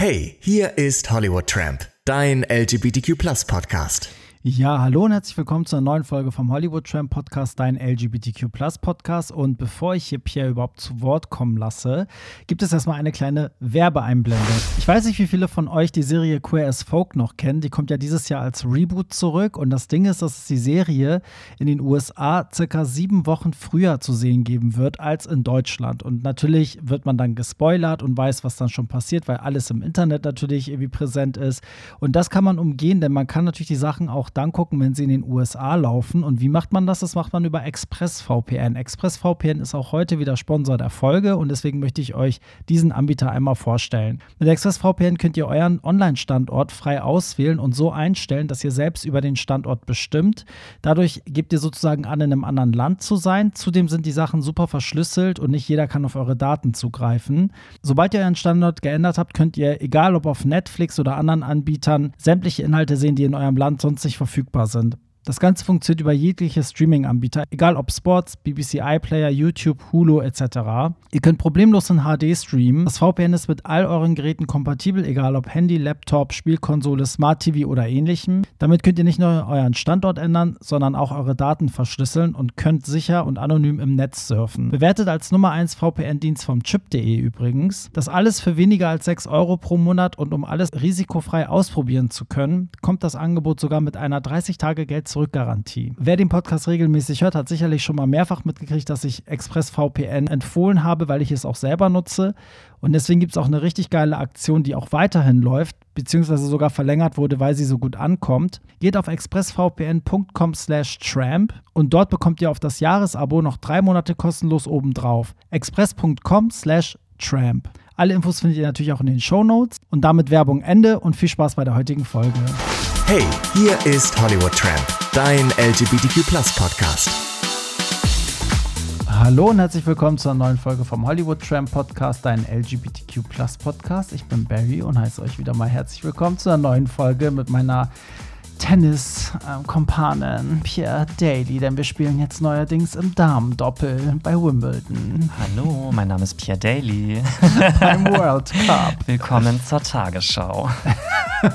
Hey, hier ist Hollywood Tramp, dein LGBTQ Podcast. Ja, hallo und herzlich willkommen zu einer neuen Folge vom Hollywood Tramp Podcast, dein LGBTQ Podcast. Und bevor ich hier Pierre überhaupt zu Wort kommen lasse, gibt es erstmal eine kleine Werbeeinblendung. Ich weiß nicht, wie viele von euch die Serie Queer as Folk noch kennen. Die kommt ja dieses Jahr als Reboot zurück. Und das Ding ist, dass es die Serie in den USA circa sieben Wochen früher zu sehen geben wird als in Deutschland. Und natürlich wird man dann gespoilert und weiß, was dann schon passiert, weil alles im Internet natürlich irgendwie präsent ist. Und das kann man umgehen, denn man kann natürlich die Sachen auch dann gucken, wenn sie in den USA laufen. Und wie macht man das? Das macht man über ExpressVPN. ExpressVPN ist auch heute wieder Sponsor der Folge und deswegen möchte ich euch diesen Anbieter einmal vorstellen. Mit ExpressVPN könnt ihr euren Online-Standort frei auswählen und so einstellen, dass ihr selbst über den Standort bestimmt. Dadurch gebt ihr sozusagen an, in einem anderen Land zu sein. Zudem sind die Sachen super verschlüsselt und nicht jeder kann auf eure Daten zugreifen. Sobald ihr euren Standort geändert habt, könnt ihr, egal ob auf Netflix oder anderen Anbietern, sämtliche Inhalte sehen, die in eurem Land sonst nicht verfügbar sind. Das Ganze funktioniert über jegliche Streaming-Anbieter, egal ob Sports, BBC iPlayer, YouTube, Hulu etc. Ihr könnt problemlos in HD streamen. Das VPN ist mit all euren Geräten kompatibel, egal ob Handy, Laptop, Spielkonsole, Smart TV oder ähnlichem. Damit könnt ihr nicht nur euren Standort ändern, sondern auch eure Daten verschlüsseln und könnt sicher und anonym im Netz surfen. Bewertet als Nummer 1 VPN-Dienst vom Chip.de übrigens. Das alles für weniger als 6 Euro pro Monat und um alles risikofrei ausprobieren zu können, kommt das Angebot sogar mit einer 30 Tage Geld Zurückgarantie. Wer den Podcast regelmäßig hört, hat sicherlich schon mal mehrfach mitgekriegt, dass ich ExpressVPN empfohlen habe, weil ich es auch selber nutze. Und deswegen gibt es auch eine richtig geile Aktion, die auch weiterhin läuft, beziehungsweise sogar verlängert wurde, weil sie so gut ankommt. Geht auf expressvpn.com slash tramp und dort bekommt ihr auf das Jahresabo noch drei Monate kostenlos obendrauf. express.com slash tramp. Alle Infos findet ihr natürlich auch in den Show Notes. Und damit Werbung Ende und viel Spaß bei der heutigen Folge. Hey, hier ist Hollywood Tramp, dein LGBTQ Podcast. Hallo und herzlich willkommen zu einer neuen Folge vom Hollywood Tramp Podcast, dein LGBTQ Podcast. Ich bin Barry und heiße euch wieder mal herzlich willkommen zu einer neuen Folge mit meiner Tennis-Kompanen Pierre Daly, denn wir spielen jetzt neuerdings im Damendoppel bei Wimbledon. Hallo, mein Name ist Pierre Daly. Beim World Cup. Willkommen zur Tagesschau.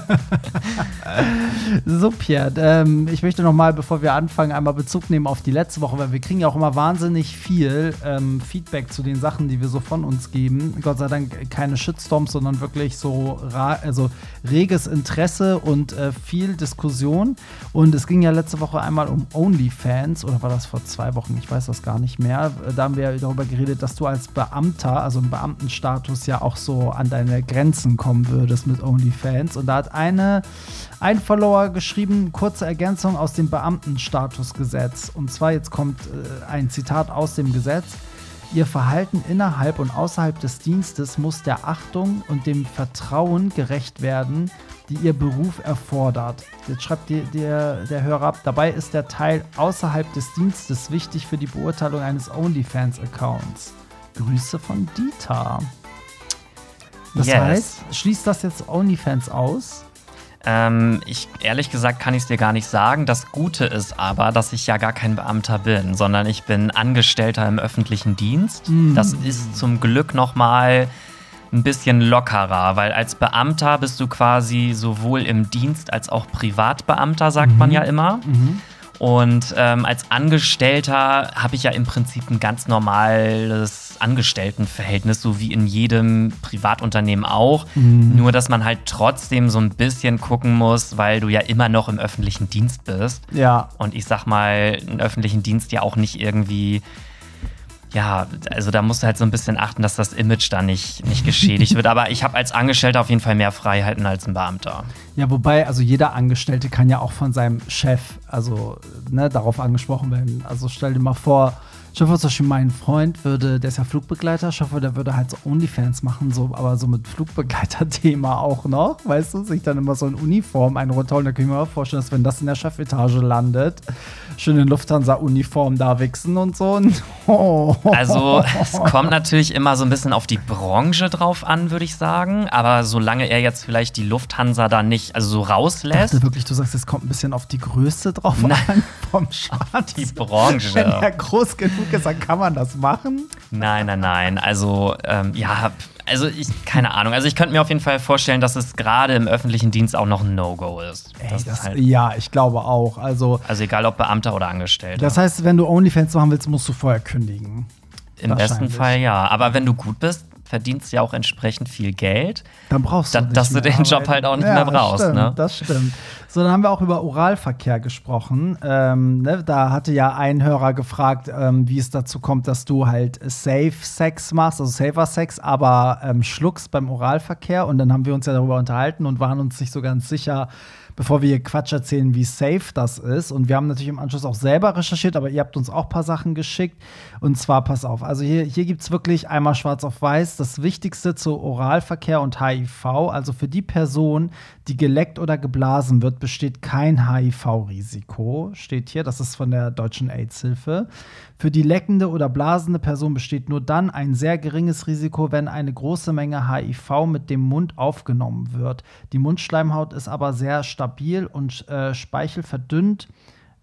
so, Pierre, ähm, ich möchte noch mal, bevor wir anfangen, einmal Bezug nehmen auf die letzte Woche, weil wir kriegen ja auch immer wahnsinnig viel ähm, Feedback zu den Sachen, die wir so von uns geben. Gott sei Dank keine Shitstorms, sondern wirklich so also reges Interesse und äh, viel Diskussion. Und es ging ja letzte Woche einmal um OnlyFans oder war das vor zwei Wochen? Ich weiß das gar nicht mehr. Da haben wir darüber geredet, dass du als Beamter, also im Beamtenstatus, ja auch so an deine Grenzen kommen würdest mit OnlyFans. Und da hat eine, ein Follower geschrieben, kurze Ergänzung aus dem Beamtenstatusgesetz. Und zwar jetzt kommt äh, ein Zitat aus dem Gesetz. Ihr Verhalten innerhalb und außerhalb des Dienstes muss der Achtung und dem Vertrauen gerecht werden, die ihr Beruf erfordert. Jetzt schreibt die, der, der Hörer ab, dabei ist der Teil außerhalb des Dienstes wichtig für die Beurteilung eines OnlyFans-Accounts. Grüße von Dieter. Das yes. heißt, schließt das jetzt OnlyFans aus? Ähm, ich, ehrlich gesagt kann ich es dir gar nicht sagen. Das Gute ist aber, dass ich ja gar kein Beamter bin, sondern ich bin Angestellter im öffentlichen Dienst. Mm. Das ist zum Glück noch mal ein bisschen lockerer, weil als Beamter bist du quasi sowohl im Dienst als auch Privatbeamter, sagt mhm. man ja immer. Mhm. Und ähm, als Angestellter habe ich ja im Prinzip ein ganz normales Angestelltenverhältnis, so wie in jedem Privatunternehmen auch. Mhm. Nur, dass man halt trotzdem so ein bisschen gucken muss, weil du ja immer noch im öffentlichen Dienst bist. Ja. Und ich sag mal, einen öffentlichen Dienst ja auch nicht irgendwie ja, also da musst du halt so ein bisschen achten, dass das Image da nicht, nicht geschädigt wird. Aber ich habe als Angestellter auf jeden Fall mehr Freiheiten als ein Beamter. Ja, wobei, also jeder Angestellte kann ja auch von seinem Chef, also ne, darauf angesprochen werden. Also stell dir mal vor, ich hoffe, zum Beispiel mein Freund würde, der ist ja Flugbegleiter, ich hoffe, der würde halt so Onlyfans machen, so, aber so mit Flugbegleiter-Thema auch noch, weißt du, sich dann immer so in Uniform einen runterholen, da kann ich mir mal vorstellen, dass wenn das in der Chefetage landet, schön in Lufthansa-Uniform da wichsen und so. Also, es kommt natürlich immer so ein bisschen auf die Branche drauf an, würde ich sagen, aber solange er jetzt vielleicht die Lufthansa da nicht, also so rauslässt. Ich wirklich, du sagst, es kommt ein bisschen auf die Größe drauf Nein. an vom Schatz. Die Branche. Wenn er groß genug Lukas, dann kann man das machen? Nein, nein, nein. Also, ähm, ja, also ich, keine Ahnung. Also ich könnte mir auf jeden Fall vorstellen, dass es gerade im öffentlichen Dienst auch noch ein No-Go ist. Ey, Das das, ist halt, ja, ich glaube auch. Also, also egal ob Beamter oder Angestellter. das heißt, wenn du OnlyFans machen willst, musst du vorher kündigen. Im besten. Fall ja. Aber wenn du gut bist, verdienst ja auch entsprechend viel Geld. Dann brauchst du Da- dass du den Job arbeiten. halt auch nicht ja, mehr brauchst, Das stimmt, ne? das stimmt. So, dann haben wir auch über Oralverkehr gesprochen. Ähm, ne, da hatte ja ein Hörer gefragt, ähm, wie es dazu kommt, dass du halt Safe Sex machst, also Safer Sex, aber ähm, schluckst beim Oralverkehr. Und dann haben wir uns ja darüber unterhalten und waren uns nicht so ganz sicher, bevor wir hier Quatsch erzählen, wie safe das ist. Und wir haben natürlich im Anschluss auch selber recherchiert, aber ihr habt uns auch ein paar Sachen geschickt. Und zwar, pass auf, also hier, hier gibt es wirklich einmal schwarz auf weiß das Wichtigste zu Oralverkehr und HIV. Also für die Person, die geleckt oder geblasen wird, besteht kein HIV-Risiko. Steht hier, das ist von der Deutschen AIDS-Hilfe. Für die leckende oder blasende Person besteht nur dann ein sehr geringes Risiko, wenn eine große Menge HIV mit dem Mund aufgenommen wird. Die Mundschleimhaut ist aber sehr stabil und äh, Speichel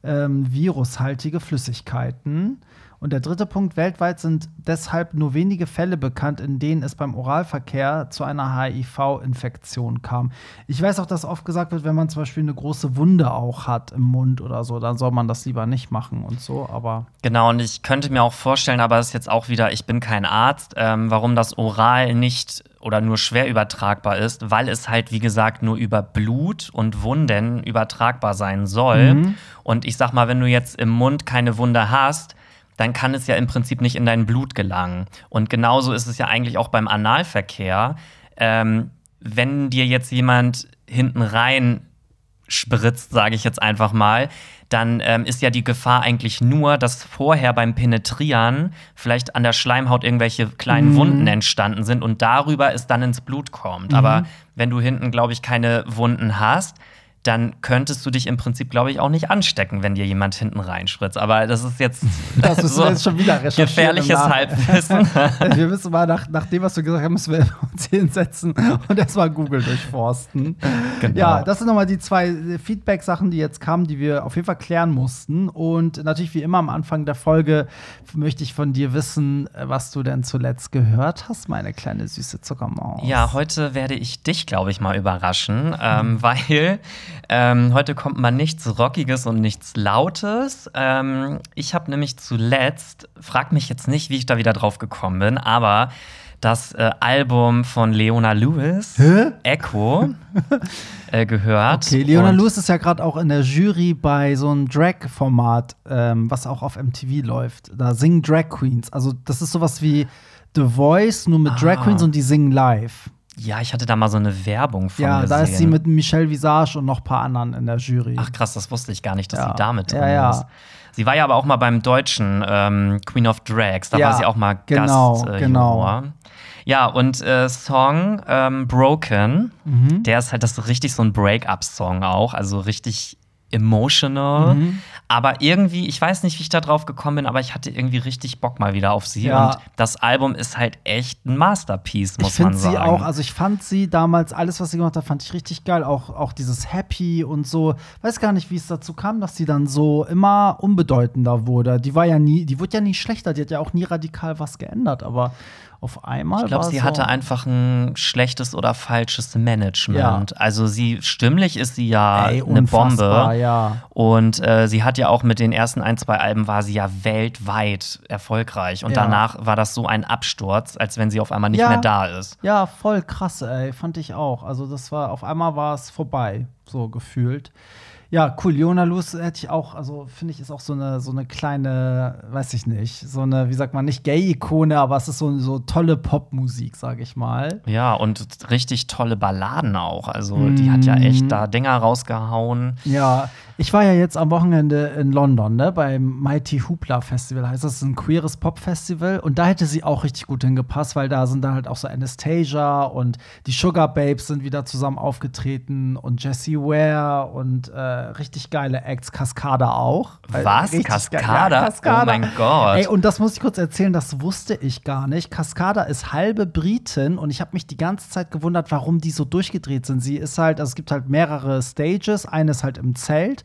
ähm, virushaltige Flüssigkeiten. Und der dritte Punkt, weltweit sind deshalb nur wenige Fälle bekannt, in denen es beim Oralverkehr zu einer HIV-Infektion kam. Ich weiß auch, dass oft gesagt wird, wenn man zum Beispiel eine große Wunde auch hat im Mund oder so, dann soll man das lieber nicht machen und so, aber Genau, und ich könnte mir auch vorstellen, aber das ist jetzt auch wieder, ich bin kein Arzt, ähm, warum das oral nicht oder nur schwer übertragbar ist, weil es halt, wie gesagt, nur über Blut und Wunden übertragbar sein soll. Und ich sag mal, wenn du jetzt im Mund keine Wunde hast, dann kann es ja im Prinzip nicht in dein Blut gelangen. Und genauso ist es ja eigentlich auch beim Analverkehr. Ähm, wenn dir jetzt jemand hinten rein spritzt, sage ich jetzt einfach mal, dann ähm, ist ja die Gefahr eigentlich nur, dass vorher beim Penetrieren vielleicht an der Schleimhaut irgendwelche kleinen Wunden entstanden sind und darüber es dann ins Blut kommt. Aber wenn du hinten, glaube ich, keine Wunden hast, dann könntest du dich im Prinzip, glaube ich, auch nicht anstecken, wenn dir jemand hinten reinspritzt. Aber das ist jetzt Das müssen wir jetzt schon wieder gefährliches Halbwissen. wir müssen mal nach, nach dem, was du gesagt hast, müssen wir uns hinsetzen und erstmal Google durchforsten. Genau. Ja, das sind nochmal die zwei Feedback-Sachen, die jetzt kamen, die wir auf jeden Fall klären mussten. Und natürlich, wie immer am Anfang der Folge, möchte ich von dir wissen, was du denn zuletzt gehört hast, meine kleine süße Zuckermaus. Ja, heute werde ich dich, glaube ich, mal überraschen, ähm, weil ähm, heute kommt mal nichts Rockiges und nichts Lautes. Ähm, ich habe nämlich zuletzt, frag mich jetzt nicht, wie ich da wieder drauf gekommen bin, aber das äh, Album von Leona Lewis, Hä? Echo, äh, gehört. Okay, Leona Und- Lewis ist ja gerade auch in der Jury bei so einem Drag-Format, ähm, was auch auf MTV läuft. Da singen Drag Queens. Also, das ist sowas wie The Voice, nur mit Drag Ah. Queens und die singen live. Ja, ich hatte da mal so eine Werbung von Ja, da ist sie mit Michelle Visage und noch ein paar anderen in der Jury. Ach krass, das wusste ich gar nicht, dass Ja. sie damit drin Ja, ja. ist. Sie war ja aber auch mal beim deutschen ähm, Queen of Drags, da Ja, war sie auch mal genau, Gast. Äh, genau. Juror. Ja, und äh, Song ähm, Broken, Mhm. der ist halt das richtig so ein Break-up-Song auch, also richtig emotional. Mhm. Aber irgendwie, ich weiß nicht, wie ich da drauf gekommen bin, aber ich hatte irgendwie richtig Bock mal wieder auf sie. Ja. Und das Album ist halt echt ein Masterpiece, muss ich man finde sagen. sie auch, also ich fand sie damals, alles, was sie gemacht hat, fand ich richtig geil. Auch, auch dieses Happy und so. Weiß gar nicht, wie es dazu kam, dass sie dann so immer unbedeutender wurde. Die war ja nie, die wurde ja nie schlechter, die hat ja auch nie radikal was geändert, aber auf einmal. Ich glaube, sie so hatte einfach ein schlechtes oder falsches Management. Ja. Also sie stimmlich ist sie ja Ey, eine Bombe. ja. Und äh, sie hat ja auch mit den ersten ein, zwei Alben war sie ja weltweit erfolgreich. Und Ja. danach war das so ein Absturz, als wenn sie auf einmal nicht mehr da ist. Ja, voll krass, ey. Fand ich auch. Also, das war, auf einmal war es vorbei, so gefühlt. Ja, cool. Leona Lewis hätte ich auch, also finde ich, ist auch so eine, so eine kleine, weiß ich nicht, so eine, wie sagt man, nicht Gay-Ikone, aber es ist so, so tolle Popmusik, sage ich mal. Ja, und richtig tolle Balladen auch. Also die hat ja Mhm. echt da Dinger rausgehauen. Ja, ich war ja jetzt am Wochenende in London, ne, beim Mighty Hoopla Festival, heißt das, ist ein queeres Pop-Festival. Und da hätte sie auch richtig gut hingepasst, weil da sind dann halt auch so Anastasia und die Sugar Babes sind wieder zusammen aufgetreten und Jessie Ware und äh, richtig geile Acts, Cascada auch. Was? Cascada? Ja, Cascada? Oh mein Gott. Ey, und das muss ich kurz erzählen, das wusste ich gar nicht. Cascada ist halbe Britin und ich habe mich die ganze Zeit gewundert, warum die so durchgedreht sind. Sie ist halt, also es gibt halt mehrere Stages. Eine ist halt im Zelt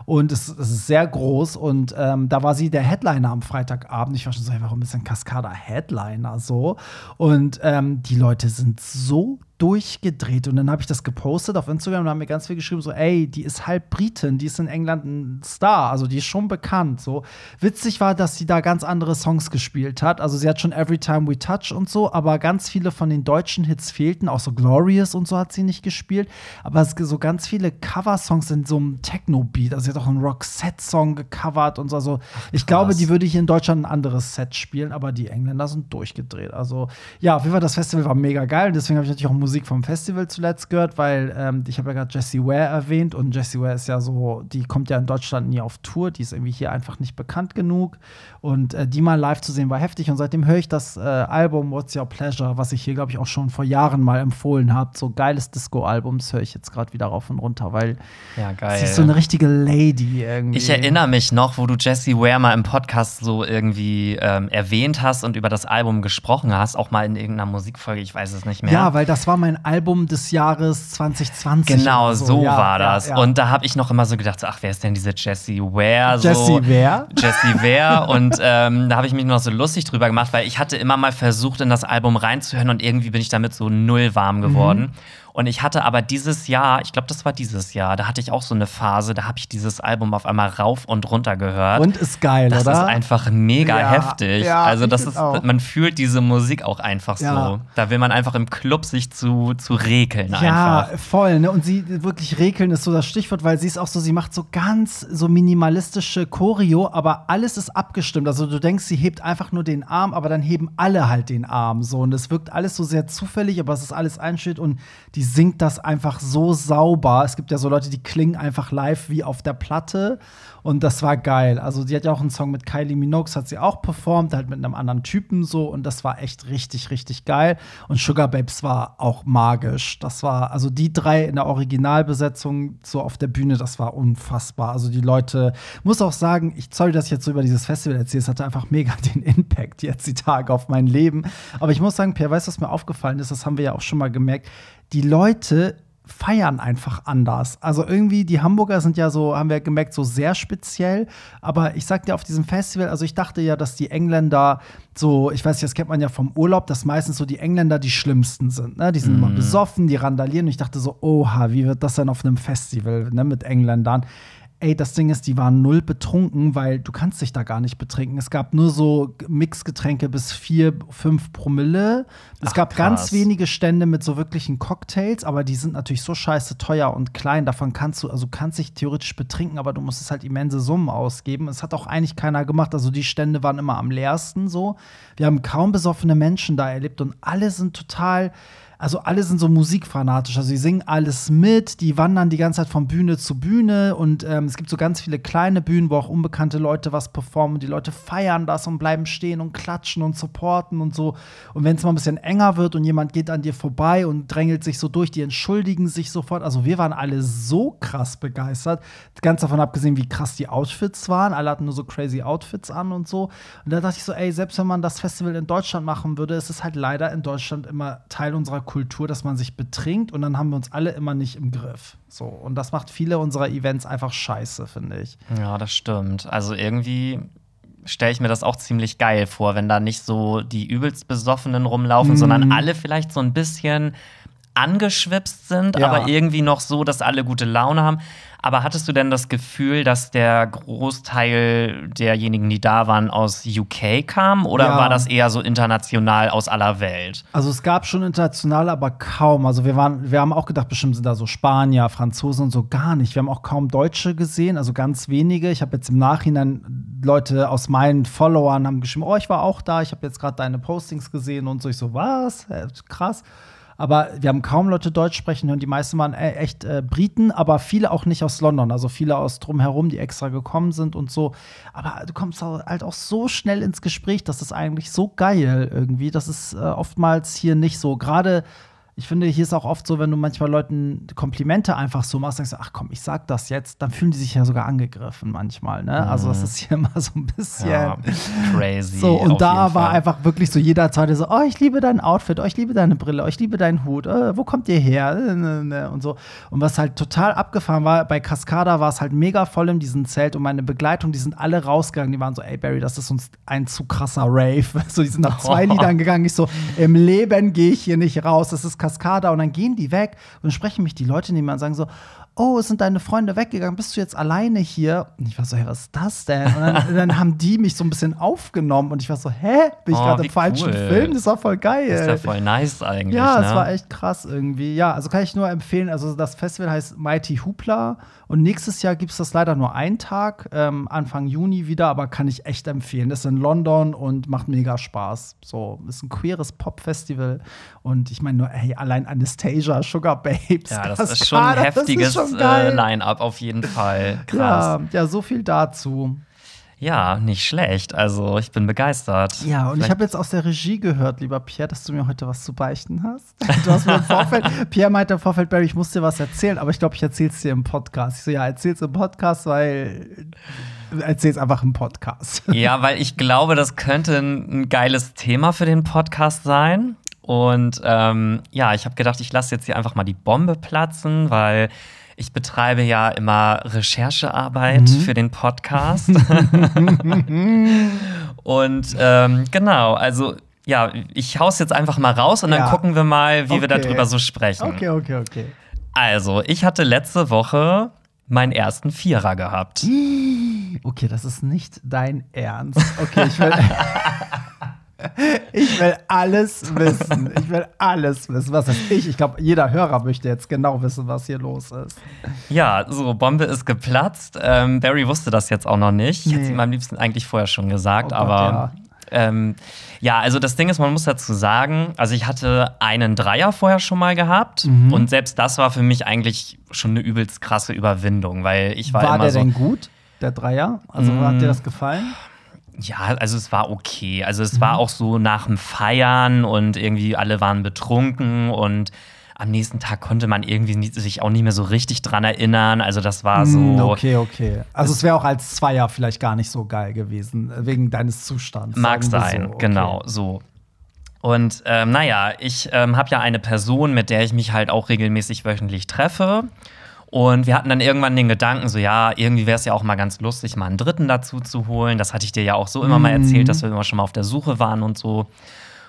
Und es, es ist sehr groß. Und ähm, da war sie der Headliner am Freitagabend. Ich war schon so, hey, warum ist denn Cascada Headliner so? Und ähm, die Leute sind so durchgedreht. Und dann habe ich das gepostet auf Instagram und haben mir ganz viel geschrieben, so, ey, die ist halb Britin, die ist in England ein Star, also die ist schon bekannt. So witzig war, dass sie da ganz andere Songs gespielt hat. Also sie hat schon Every Time We Touch und so, aber ganz viele von den deutschen Hits fehlten, auch so Glorious und so hat sie nicht gespielt. Aber es so ganz viele Cover-Songs in so einem Techno-Beat. Also sie hat auch einen Roxette-Song gecovert und so. Also ich glaube, die würde hier in Deutschland ein anderes Set spielen, aber die Engländer sind durchgedreht. Also ja, auf jeden Fall, das Festival war mega geil. Deswegen habe ich natürlich auch Musik vom Festival zuletzt gehört, weil ähm, ich habe ja gerade Jessie Ware erwähnt und Jessie Ware ist ja so, die kommt ja in Deutschland nie auf Tour, die ist irgendwie hier einfach nicht bekannt genug und äh, die mal live zu sehen war heftig und seitdem höre ich das äh, Album What's Your Pleasure, was ich hier glaube ich auch schon vor Jahren mal empfohlen habe, so geiles Disco-Album, höre ich jetzt gerade wieder rauf und runter, weil ja, geil. sie ist so eine richtige Lady irgendwie. Ich erinnere mich noch, wo du Jessie Ware mal im Podcast so irgendwie ähm, erwähnt hast und über das Album gesprochen hast, auch mal in irgendeiner Musikfolge, ich weiß es nicht mehr. Ja, weil das war mein Album des Jahres 2020. Genau, so, so ja, war das. Ja, ja. Und da habe ich noch immer so gedacht, ach, wer ist denn diese Jessie Ware? So, Jessie Ware? Jessie Ware. und ähm, da habe ich mich noch so lustig drüber gemacht, weil ich hatte immer mal versucht, in das Album reinzuhören und irgendwie bin ich damit so null warm geworden. Mhm. Und ich hatte aber dieses Jahr, ich glaube, das war dieses Jahr, da hatte ich auch so eine Phase, da habe ich dieses Album auf einmal rauf und runter gehört. Und ist geil, das oder? Das ist einfach mega ja, heftig. Ja, also das ist, auch. man fühlt diese Musik auch einfach ja. so. Da will man einfach im Club sich zu, zu rekeln ja, einfach. voll. Ne? Und sie wirklich rekeln ist so das Stichwort, weil sie ist auch so, sie macht so ganz so minimalistische Choreo, aber alles ist abgestimmt. Also du denkst, sie hebt einfach nur den Arm, aber dann heben alle halt den Arm so. Und es wirkt alles so sehr zufällig, aber es ist alles einsteht und die die singt das einfach so sauber. Es gibt ja so Leute, die klingen einfach live wie auf der Platte. Und das war geil. Also, sie hat ja auch einen Song mit Kylie Minogue, hat sie auch performt, halt mit einem anderen Typen so. Und das war echt richtig, richtig geil. Und Sugar Babes war auch magisch. Das war, also die drei in der Originalbesetzung so auf der Bühne, das war unfassbar. Also, die Leute, muss auch sagen, ich sorry, dass ich jetzt so über dieses Festival erzähle, es hatte einfach mega den Impact jetzt die Tage auf mein Leben. Aber ich muss sagen, Pierre, weißt du, was mir aufgefallen ist? Das haben wir ja auch schon mal gemerkt. Die Leute feiern einfach anders. Also irgendwie, die Hamburger sind ja so, haben wir gemerkt, so sehr speziell. Aber ich sag dir auf diesem Festival, also ich dachte ja, dass die Engländer so, ich weiß nicht, das kennt man ja vom Urlaub, dass meistens so die Engländer die schlimmsten sind. Ne? Die sind mm. immer besoffen, die randalieren. Und ich dachte so, oha, wie wird das denn auf einem Festival ne, mit Engländern? Ey, das Ding ist, die waren null betrunken, weil du kannst dich da gar nicht betrinken. Es gab nur so Mixgetränke bis vier, fünf Promille. Es Ach, gab krass. ganz wenige Stände mit so wirklichen Cocktails, aber die sind natürlich so scheiße teuer und klein. Davon kannst du, also kannst dich theoretisch betrinken, aber du musst es halt immense Summen ausgeben. Es hat auch eigentlich keiner gemacht. Also die Stände waren immer am leersten so. Wir haben kaum besoffene Menschen da erlebt und alle sind total also alle sind so musikfanatisch. Also sie singen alles mit, die wandern die ganze Zeit von Bühne zu Bühne und ähm, es gibt so ganz viele kleine Bühnen, wo auch unbekannte Leute was performen und die Leute feiern das und bleiben stehen und klatschen und supporten und so. Und wenn es mal ein bisschen enger wird und jemand geht an dir vorbei und drängelt sich so durch, die entschuldigen sich sofort. Also wir waren alle so krass begeistert. Ganz davon abgesehen, wie krass die Outfits waren. Alle hatten nur so crazy Outfits an und so. Und da dachte ich so, ey, selbst wenn man das Festival in Deutschland machen würde, ist es halt leider in Deutschland immer Teil unserer Kultur, dass man sich betrinkt und dann haben wir uns alle immer nicht im Griff. So. Und das macht viele unserer Events einfach scheiße, finde ich. Ja, das stimmt. Also irgendwie stelle ich mir das auch ziemlich geil vor, wenn da nicht so die übelst Besoffenen rumlaufen, mhm. sondern alle vielleicht so ein bisschen angeschwipst sind, ja. aber irgendwie noch so, dass alle gute Laune haben. Aber hattest du denn das Gefühl, dass der Großteil derjenigen, die da waren, aus UK kam? Oder ja. war das eher so international aus aller Welt? Also es gab schon international, aber kaum. Also wir waren, wir haben auch gedacht, bestimmt sind da so Spanier, Franzosen und so gar nicht. Wir haben auch kaum Deutsche gesehen, also ganz wenige. Ich habe jetzt im Nachhinein Leute aus meinen Followern haben geschrieben, oh, ich war auch da, ich habe jetzt gerade deine Postings gesehen und so. Ich so, was? Krass. Aber wir haben kaum Leute Deutsch sprechen und die meisten waren e-, echt äh, Briten, aber viele auch nicht aus London, also viele aus drumherum, die extra gekommen sind und so. Aber du kommst halt auch so schnell ins Gespräch, das ist eigentlich so geil irgendwie. Das ist äh, oftmals hier nicht so. Gerade Ich finde, hier ist auch oft so, wenn du manchmal Leuten Komplimente einfach so machst, denkst du, ach komm, ich sag das jetzt, dann fühlen die sich ja sogar angegriffen manchmal, ne? Also das ist hier immer so ein bisschen Ja, crazy. so, und da war Fall. einfach wirklich so jeder zweite so, oh, ich liebe dein Outfit, oh, ich liebe deine Brille, oh, ich liebe deinen Hut, äh, wo kommt ihr her? Äh, ne, ne, Und so. Und was halt total abgefahren war, bei Cascada war es halt mega voll in diesem Zelt und meine Begleitung, die sind alle rausgegangen, die waren so, ey Barry, das ist uns ein zu krasser Rave. So, die sind nach zwei Liedern gegangen, ich so, im Leben gehe ich hier nicht raus, das ist Cascada. Und dann gehen die weg und sprechen mich die Leute neben mir und sagen so, oh, es sind deine Freunde weggegangen, bist du jetzt alleine hier? Und ich war so, hey, was ist das denn? Und dann, dann haben die mich so ein bisschen aufgenommen und ich war so, hä? Bin ich Oh, gerade im falschen cool. Film? Das war voll geil. Das ist ja voll nice eigentlich. Ja, ne? es war echt krass irgendwie. Ja, also kann ich nur empfehlen. Also das Festival heißt Mighty Hoopla und nächstes Jahr gibt es das leider nur einen Tag, ähm, Anfang Juni wieder, aber kann ich echt empfehlen. Das ist in London und macht mega Spaß. So, ist ein queeres Pop-Festival und ich meine nur, hey, allein Anastasia, Sugar Babes. Ja, das, das ist schon ein heftiges äh. Line-Up auf jeden Fall. Ja, Krass. ja, so viel dazu. Ja. nicht schlecht. Also ich bin begeistert. Ja, und ich Vielleicht- habe jetzt aus der Regie gehört, lieber Pierre, dass du mir heute was zu beichten hast. Du hast mir im Vorfeld, Pierre meinte im Vorfeld, Barry, ich muss dir was erzählen, aber ich glaube, ich erzähl's dir im Podcast. Ich so, ja, erzähl's im Podcast, weil erzähl's einfach im Podcast. Ja, weil ich glaube, das könnte ein, ein geiles Thema für den Podcast sein. Und ähm, ja, ich habe gedacht, ich lasse jetzt hier einfach mal die Bombe platzen, weil ich betreibe ja immer Recherchearbeit für den Podcast. und ähm, genau, also ja, ich hau's jetzt einfach mal raus und dann Ja. gucken wir mal, wie wir Okay. darüber so sprechen. Okay, okay, okay. Also, ich hatte letzte Woche meinen ersten Vierer gehabt. Okay, das ist nicht dein Ernst. Okay, ich will. Ich will alles wissen. Ich will alles wissen. Was ist ich? Ich glaube, jeder Hörer möchte jetzt genau wissen, was hier los ist. Ja, so, Bombe ist geplatzt. Ähm, Barry wusste das jetzt auch noch nicht. Ich hätte es Nee. ihm am liebsten eigentlich vorher schon gesagt, Oh Gott, aber. Ähm, ja, also das Ding ist, man muss dazu sagen, also ich hatte einen Dreier vorher schon mal gehabt Mhm. und selbst das war für mich eigentlich schon eine übelst krasse Überwindung, weil ich war, War immer der so. denn gut, der Dreier? Also hat dir das gefallen? Ja, also es war okay. Also es Mhm. war auch so nach dem Feiern und irgendwie alle waren betrunken und am nächsten Tag konnte man irgendwie nie, sich auch nicht mehr so richtig dran erinnern. Also das war so. Mm, Okay, okay. Also es wäre auch als Zweier vielleicht gar nicht so geil gewesen, äh, wegen deines Zustands. Mag sein, so. Okay. genau, so. Und ähm, naja, ich ähm, habe ja eine Person, mit der ich mich halt auch regelmäßig wöchentlich treffe. Und wir hatten dann irgendwann den Gedanken, so ja, irgendwie wäre es ja auch mal ganz lustig, mal einen Dritten dazu zu holen. Das hatte ich dir ja auch so immer mal Mhm. erzählt, dass wir immer schon mal auf der Suche waren und so.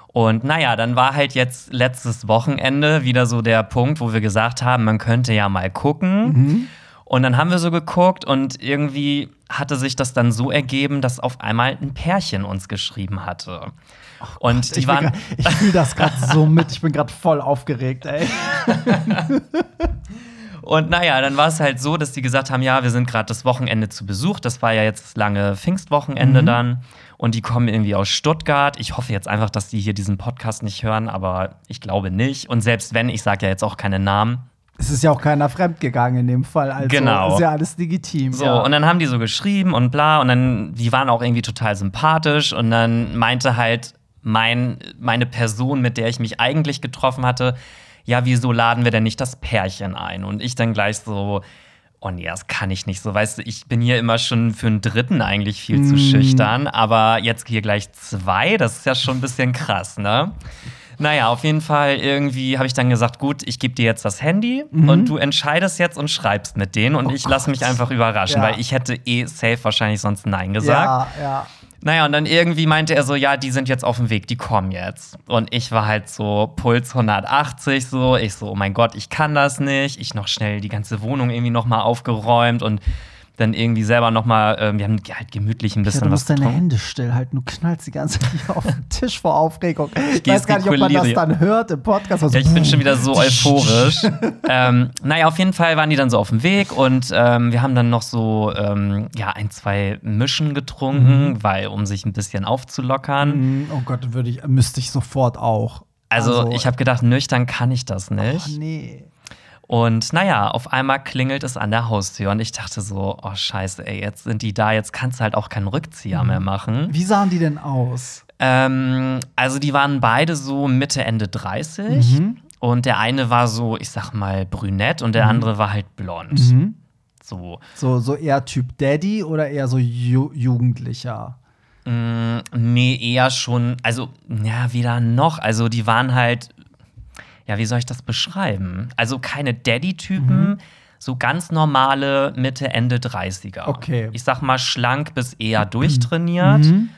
Und naja, dann war halt jetzt letztes Wochenende wieder so der Punkt, wo wir gesagt haben, man könnte ja mal gucken. Mhm. Und dann haben wir so geguckt und irgendwie hatte sich das dann so ergeben, dass auf einmal ein Pärchen uns geschrieben hatte. Und die Ich, waren. grad- ich fühle das gerade so mit. Ich bin gerade voll aufgeregt, ey. Und naja, dann war es halt so, dass die gesagt haben, ja, wir sind gerade das Wochenende zu Besuch. Das war ja jetzt das lange Pfingstwochenende dann. Und die kommen irgendwie aus Stuttgart. Ich hoffe jetzt einfach, dass die hier diesen Podcast nicht hören, aber ich glaube nicht. Und selbst wenn, ich sage ja jetzt auch keine Namen. Es ist ja auch keiner fremdgegangen in dem Fall. Also Genau. ist ja alles legitim. So, ja. und dann haben die so geschrieben und bla. Und dann, die waren auch irgendwie total sympathisch. Und dann meinte halt mein, meine Person, mit der ich mich eigentlich getroffen hatte, ja, wieso laden wir denn nicht das Pärchen ein? Und ich dann gleich so, oh nee, das kann ich nicht so. Weißt du, ich bin hier immer schon für einen Dritten eigentlich viel zu schüchtern. Aber jetzt hier gleich zwei, das ist ja schon ein bisschen krass, ne? Naja, auf jeden Fall irgendwie habe ich dann gesagt, gut, ich gebe dir jetzt das Handy und du entscheidest jetzt und schreibst mit denen und Oh ich lasse mich einfach überraschen, Ja. weil ich hätte eh safe wahrscheinlich sonst Nein gesagt. ja, ja. Naja, und dann irgendwie meinte er so, ja, die sind jetzt auf dem Weg, die kommen jetzt. Und ich war halt so Puls 180 so, ich so, oh mein Gott, ich kann das nicht. Ich noch schnell die ganze Wohnung irgendwie noch mal aufgeräumt und dann irgendwie selber noch mal, ähm, wir haben halt gemütlich ein Ja, bisschen du was musst deine getrunken. Hände stillhalten. Du knallst die ganze Zeit auf den Tisch vor Aufregung. Ich weiß gar nicht, ob man das dann hört im Podcast. Also, Ja, ich bin schon wieder so euphorisch. ähm, naja, auf jeden Fall waren die dann so auf dem Weg und ähm, wir haben dann noch so ähm, ja, ein, zwei Mischen getrunken, weil, um sich ein bisschen aufzulockern. Mm, Oh Gott, würde ich, müsste ich sofort auch. Also, ich habe gedacht, nüchtern kann ich das Oh, nicht. nee. Und naja, auf einmal klingelt es an der Haustür und ich dachte so, oh scheiße, ey, jetzt sind die da, jetzt kannst du halt auch keinen Rückzieher mehr machen. Wie sahen die denn aus? Ähm, also die waren beide so Mitte, Ende 30 Mhm. Und der eine war so, ich sag mal, brünett und der Mhm. andere war halt blond. So. So, so eher Typ Daddy oder eher so Ju Jugendlicher? Mm, nee, eher schon, also, ja, weder noch. Also, die waren halt, ja, wie soll ich das beschreiben? Also, keine Daddy-Typen, Mhm. so ganz normale Mitte, Ende 30er. Okay. Ich sag mal, schlank bis eher durchtrainiert. Mhm.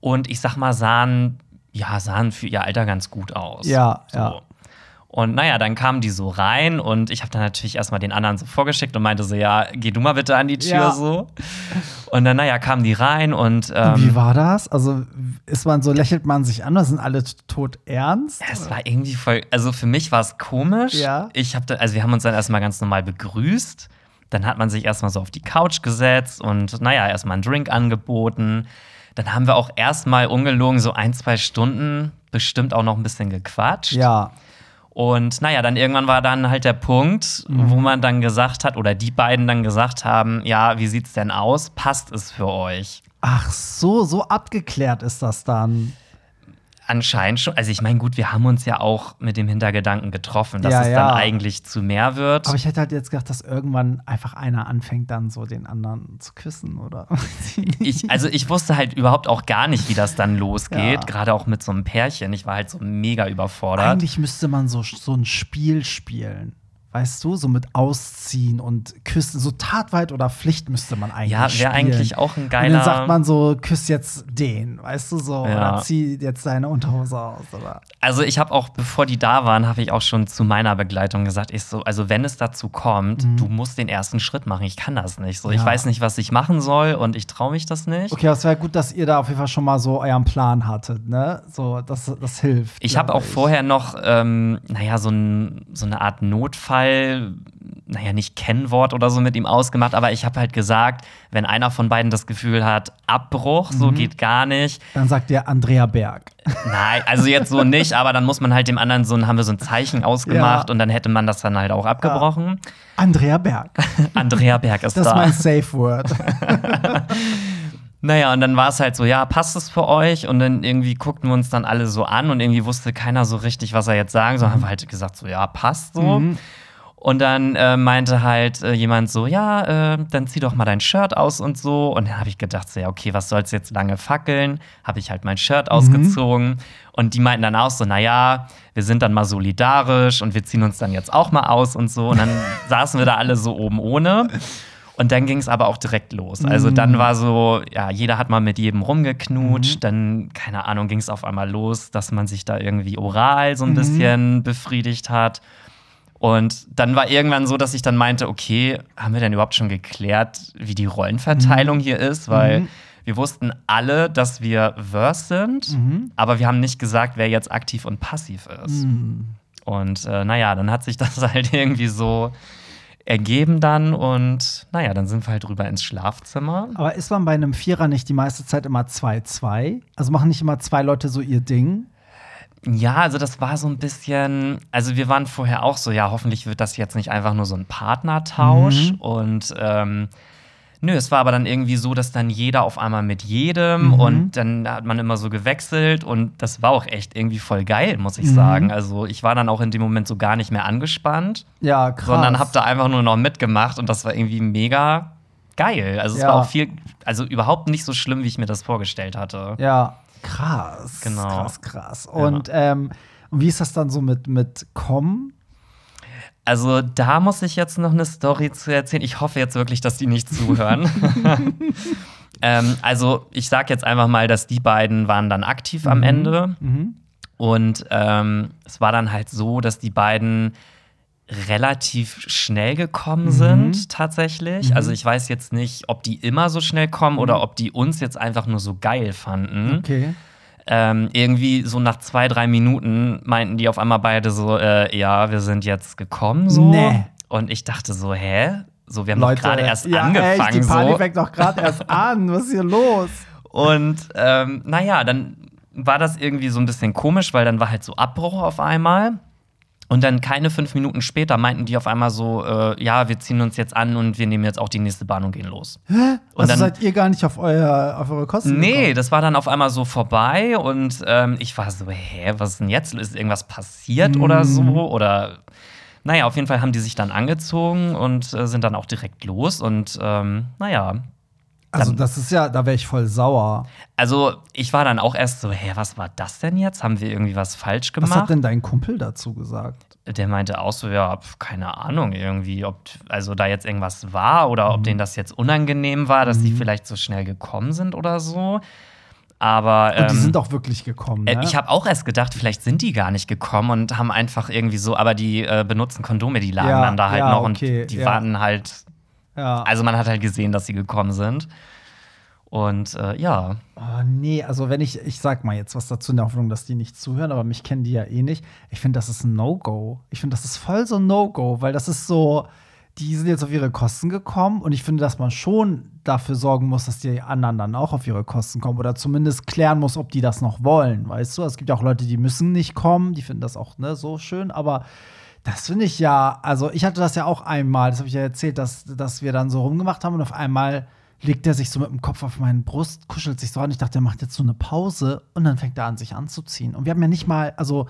Und ich sag mal, sahen, ja, sahen für ihr Alter ganz gut aus. Ja, so. ja. Und naja, dann kamen die so rein und ich habe dann natürlich erstmal den anderen so vorgeschickt und meinte so, ja, geh du mal bitte an die Tür Ja. so. Und dann, naja, kamen die rein und ähm, Wie war das? Also ist man so, lächelt man sich an, oder sind alle tot ernst? Es war irgendwie voll, also für mich war es komisch. Ja. Ich habe, also wir haben uns dann erstmal ganz normal begrüßt. Dann hat man sich erstmal so auf die Couch gesetzt und naja, erstmal einen Drink angeboten. Dann haben wir auch erstmal ungelogen so ein, zwei Stunden bestimmt auch noch ein bisschen gequatscht. Ja. Und naja, dann irgendwann war dann halt der Punkt, Mhm. wo man dann gesagt hat, oder die beiden dann gesagt haben, ja, wie sieht's denn aus? Passt es für euch? Ach so, so abgeklärt ist das dann. Anscheinend schon. Also ich meine, gut, wir haben uns ja auch mit dem Hintergedanken getroffen, dass Ja, es ja. dann eigentlich zu mehr wird. Aber ich hätte halt jetzt gedacht, dass irgendwann einfach einer anfängt, dann so den anderen zu küssen, oder? ich, also ich wusste halt überhaupt auch gar nicht, wie das dann losgeht. Ja. Gerade auch mit so einem Pärchen. Ich war halt so mega überfordert. Eigentlich müsste man so, so ein Spiel spielen. Weißt du, so mit Ausziehen und Küssen, so Tatweit oder Pflicht müsste man eigentlich Ja, wäre eigentlich auch ein Und geiler. dann sagt man so, küss jetzt den, weißt du so, Ja. oder zieh jetzt deine Unterhose aus, oder? Also ich habe auch, bevor die da waren, habe ich auch schon zu meiner Begleitung gesagt, ich so, also wenn es dazu kommt, du musst den ersten Schritt machen. Ich kann das nicht. So, ich Mhm. Ja. weiß nicht, was ich machen soll und ich traue mich das nicht. Okay, es wäre gut, dass ihr da auf jeden Fall schon mal so euren Plan hattet, ne? So, das, das hilft. Ich habe auch vorher noch, ähm, naja, so, ein, so eine Art Notfall, naja, nicht Kennwort oder so mit ihm ausgemacht, aber ich habe halt gesagt, wenn einer von beiden das Gefühl hat, Abbruch, Mhm. so geht gar nicht. Dann sagt ihr Andrea Berg. Nein, also jetzt so nicht, aber dann muss man halt dem anderen so haben wir so ein Zeichen ausgemacht Ja. und dann hätte man das dann halt auch abgebrochen. Andrea Berg. Andrea Berg ist Das ist da. mein Safe Word. Naja, und dann war es halt so, ja, passt es für euch? Und dann irgendwie guckten wir uns dann alle so an und irgendwie wusste keiner so richtig, was er jetzt sagen soll. Haben wir halt gesagt, so, ja, passt so. Und dann äh, meinte halt äh, jemand so, ja, äh, dann zieh doch mal dein Shirt aus und so. Und dann habe ich gedacht, so, ja, okay, was soll's jetzt lange fackeln? Habe ich halt mein Shirt ausgezogen. Und die meinten dann auch so, naja, wir sind dann mal solidarisch und wir ziehen uns dann jetzt auch mal aus und so. Und dann saßen wir da alle so oben ohne. Und dann ging es aber auch direkt los. Also dann war so, ja, jeder hat mal mit jedem rumgeknutscht. Dann, keine Ahnung, ging es auf einmal los, dass man sich da irgendwie oral so ein bisschen befriedigt hat. Und dann war irgendwann so, dass ich dann meinte, okay, haben wir denn überhaupt schon geklärt, wie die Rollenverteilung hier ist? Weil wir wussten alle, dass wir Verse sind, aber wir haben nicht gesagt, wer jetzt aktiv und passiv ist. Und äh, naja, dann hat sich das halt irgendwie so ergeben dann und naja, dann sind wir halt rüber ins Schlafzimmer. Aber ist man bei einem Vierer nicht die meiste Zeit immer 2-2? Also machen nicht immer zwei Leute so ihr Ding? Ja, also das war so ein bisschen, also wir waren vorher auch so, ja, hoffentlich wird das jetzt nicht einfach nur so ein Partnertausch und ähm, Nö, es war aber dann irgendwie so, dass dann jeder auf einmal mit jedem und dann hat man immer so gewechselt und das war auch echt irgendwie voll geil, muss ich sagen. Also ich war dann auch in dem Moment so gar nicht mehr angespannt, Ja, krass. sondern hab da einfach nur noch mitgemacht und das war irgendwie mega geil. Also es Ja. war auch viel, also überhaupt nicht so schlimm, wie ich mir das vorgestellt hatte. Ja, krass. Genau. Krass, krass. Und, ähm, und wie ist das dann so mit, mit Com? Also da muss ich jetzt noch eine Story zu erzählen. Ich hoffe jetzt wirklich, dass die nicht zuhören. ähm, also ich sag jetzt einfach mal, dass die beiden waren dann aktiv am Ende. Und ähm, es war dann halt so, dass die beiden relativ schnell gekommen sind, tatsächlich. Also ich weiß jetzt nicht, ob die immer so schnell kommen oder ob die uns jetzt einfach nur so geil fanden. Okay. Ähm, irgendwie so nach zwei, drei Minuten meinten die auf einmal beide so, äh, ja, wir sind jetzt gekommen so. Nee. Und ich dachte so, hä? So, wir haben doch gerade erst ja, angefangen Echt, die Party so. fängt doch gerade erst an. Was ist hier los? Und ähm, naja, dann war das irgendwie so ein bisschen komisch, weil dann war halt so Abbruch auf einmal. Und dann keine fünf Minuten später meinten die auf einmal so, äh, ja, wir ziehen uns jetzt an und wir nehmen jetzt auch die nächste Bahn und gehen los. Hä? Und also dann- seid ihr gar nicht auf, euer, auf eure Kosten Nee, gekommen? das war dann auf einmal so vorbei und ähm, ich war so, hä, was ist denn jetzt? Ist irgendwas passiert oder so? Oder naja, auf jeden Fall haben die sich dann angezogen und äh, sind dann auch direkt los und ähm, naja. Also das ist ja, da wäre ich voll sauer. Also ich war dann auch erst so, hä, was war das denn jetzt? Haben wir irgendwie was falsch Was hat gemacht? denn dein Kumpel dazu gesagt? Der meinte auch so, ja, keine Ahnung, irgendwie, ob also da jetzt irgendwas war oder Mhm. ob denen das jetzt unangenehm war, dass die vielleicht so schnell gekommen sind oder so. Aber Und die ähm, sind auch wirklich gekommen, ne? Äh, Ich habe auch erst gedacht, vielleicht sind die gar nicht gekommen und haben einfach irgendwie so, aber die äh, benutzen Kondome, die lagen Ja, dann da halt ja, noch okay, und die ja. waren halt, ja. also man hat halt gesehen, dass sie gekommen sind. Und äh, ja, Oh, nee, also wenn ich, ich sag mal jetzt was dazu in der Hoffnung, dass die nicht zuhören, aber mich kennen die ja eh nicht. Ich finde, das ist ein No-Go. Ich finde, das ist voll so ein No-Go, weil das ist so, die sind jetzt auf ihre Kosten gekommen und ich finde, dass man schon dafür sorgen muss, dass die anderen dann auch auf ihre Kosten kommen oder zumindest klären muss, ob die das noch wollen, weißt du? Es gibt ja auch Leute, die müssen nicht kommen, die finden das auch ne, so schön, aber das finde ich ja, also ich hatte das ja auch einmal, das habe ich ja erzählt, dass, dass wir dann so rumgemacht haben und auf einmal legt er sich so mit dem Kopf auf meine Brust, kuschelt sich so an. Ich dachte, er macht jetzt so eine Pause und dann fängt er an, sich anzuziehen. Und wir haben ja nicht mal, also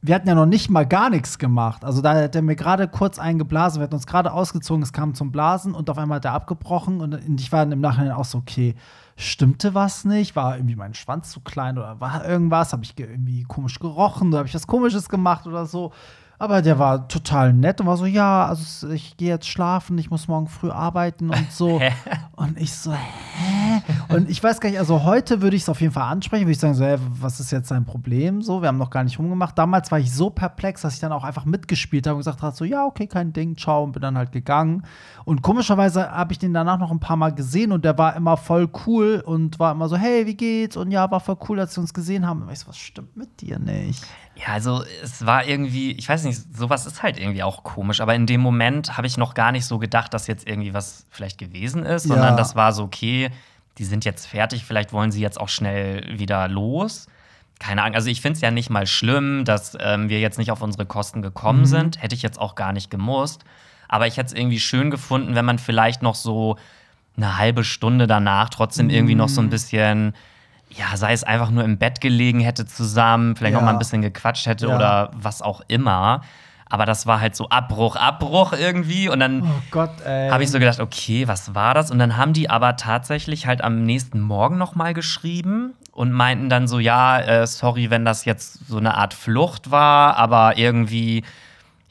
wir hatten ja noch nicht mal gar nichts gemacht. Also da hat er mir gerade kurz eingeblasen, wir hatten uns gerade ausgezogen, es kam zum Blasen und auf einmal hat er abgebrochen und ich war dann im Nachhinein auch so, okay, stimmte was nicht? War irgendwie mein Schwanz zu klein oder war irgendwas? Habe ich ge- irgendwie komisch gerochen oder habe ich was Komisches gemacht oder so? Aber der war total nett und war so, ja, also ich gehe jetzt schlafen, ich muss morgen früh arbeiten und so. und ich so, hä? Und ich weiß gar nicht, also heute würde ich es auf jeden Fall ansprechen, würde ich sagen, so, hä, was ist jetzt sein Problem? So, wir haben noch gar nicht rumgemacht. Damals war ich so perplex, dass ich dann auch einfach mitgespielt habe und gesagt habe, so, ja, okay, kein Ding, ciao, und bin dann halt gegangen. Und komischerweise habe ich den danach noch ein paar Mal gesehen und der war immer voll cool und war immer so, hey, wie geht's? Und ja, war voll cool, als wir uns gesehen haben. Und ich so, was stimmt mit dir nicht? Ja, also es war irgendwie, ich weiß nicht, sowas ist halt irgendwie auch komisch, aber in dem Moment habe ich noch gar nicht so gedacht, dass jetzt irgendwie was vielleicht gewesen ist, sondern Ja. das war so, okay, die sind jetzt fertig, vielleicht wollen sie jetzt auch schnell wieder los. Keine Ahnung, also ich finde es ja nicht mal schlimm, dass ähm, wir jetzt nicht auf unsere Kosten gekommen Mhm. sind. Hätte ich jetzt auch gar nicht gemusst. Aber ich hätte es irgendwie schön gefunden, wenn man vielleicht noch so eine halbe Stunde danach trotzdem irgendwie noch so Mhm. ein bisschen, ja, sei es einfach nur im Bett gelegen hätte zusammen, vielleicht Ja. noch mal ein bisschen gequatscht hätte Ja. oder was auch immer. Aber das war halt so Abbruch, Abbruch irgendwie. Und dann Oh habe ich so gedacht, okay, was war das? Und dann haben die aber tatsächlich halt am nächsten Morgen noch mal geschrieben und meinten dann so, ja, äh, sorry, wenn das jetzt so eine Art Flucht war, aber irgendwie,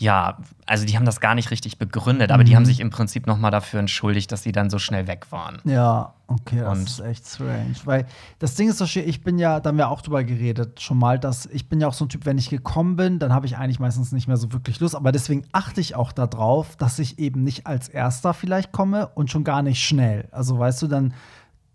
ja, also die haben das gar nicht richtig begründet, aber Mhm. die haben sich im Prinzip noch mal dafür entschuldigt, dass sie dann so schnell weg waren. Ja, okay, das Und- ist echt strange. Weil das Ding ist so schön, ich bin ja, da haben wir auch drüber geredet schon mal, dass ich bin ja auch so ein Typ, wenn ich gekommen bin, dann habe ich eigentlich meistens nicht mehr so wirklich Lust. Aber deswegen achte ich auch darauf, dass ich eben nicht als Erster vielleicht komme und schon gar nicht schnell. Also weißt du, dann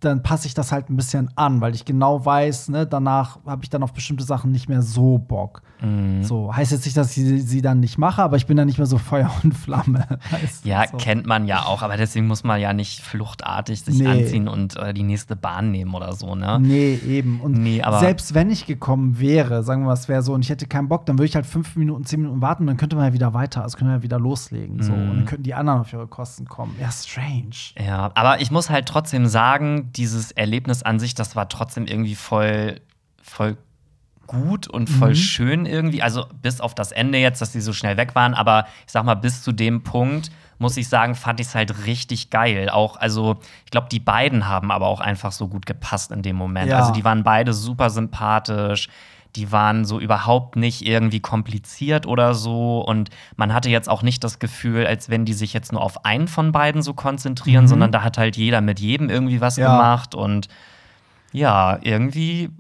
dann passe ich das halt ein bisschen an, weil ich genau weiß, ne, danach habe ich dann auf bestimmte Sachen nicht mehr so Bock. Mhm. So, heißt jetzt nicht, dass ich sie, sie dann nicht mache, aber ich bin dann nicht mehr so Feuer und Flamme. Ja, so. kennt man ja auch, aber deswegen muss man ja nicht fluchtartig sich Nee. anziehen und äh, die nächste Bahn nehmen oder so, ne? Nee, eben. Und Nee, aber- selbst wenn ich gekommen wäre, sagen wir mal, es wäre so, und ich hätte keinen Bock, dann würde ich halt fünf Minuten, zehn Minuten warten, dann könnte man ja wieder weiter, also können wir ja wieder loslegen. So. Mhm. Und dann könnten die anderen auf ihre Kosten kommen. Ja, strange. Ja, aber ich muss halt trotzdem sagen, dieses Erlebnis an sich, das war trotzdem irgendwie voll, voll gut und voll Mhm. schön irgendwie. Also bis auf das Ende jetzt, dass die so schnell weg waren, aber ich sag mal, bis zu dem Punkt, muss ich sagen, fand ich es halt richtig geil. Auch, also, ich glaube, die beiden haben aber auch einfach so gut gepasst in dem Moment. Ja. Also, die waren beide super sympathisch. Die waren so überhaupt nicht irgendwie kompliziert oder so. Und man hatte jetzt auch nicht das Gefühl, als wenn die sich jetzt nur auf einen von beiden so konzentrieren, Mhm. sondern da hat halt jeder mit jedem irgendwie was Ja. gemacht. Und ja, irgendwie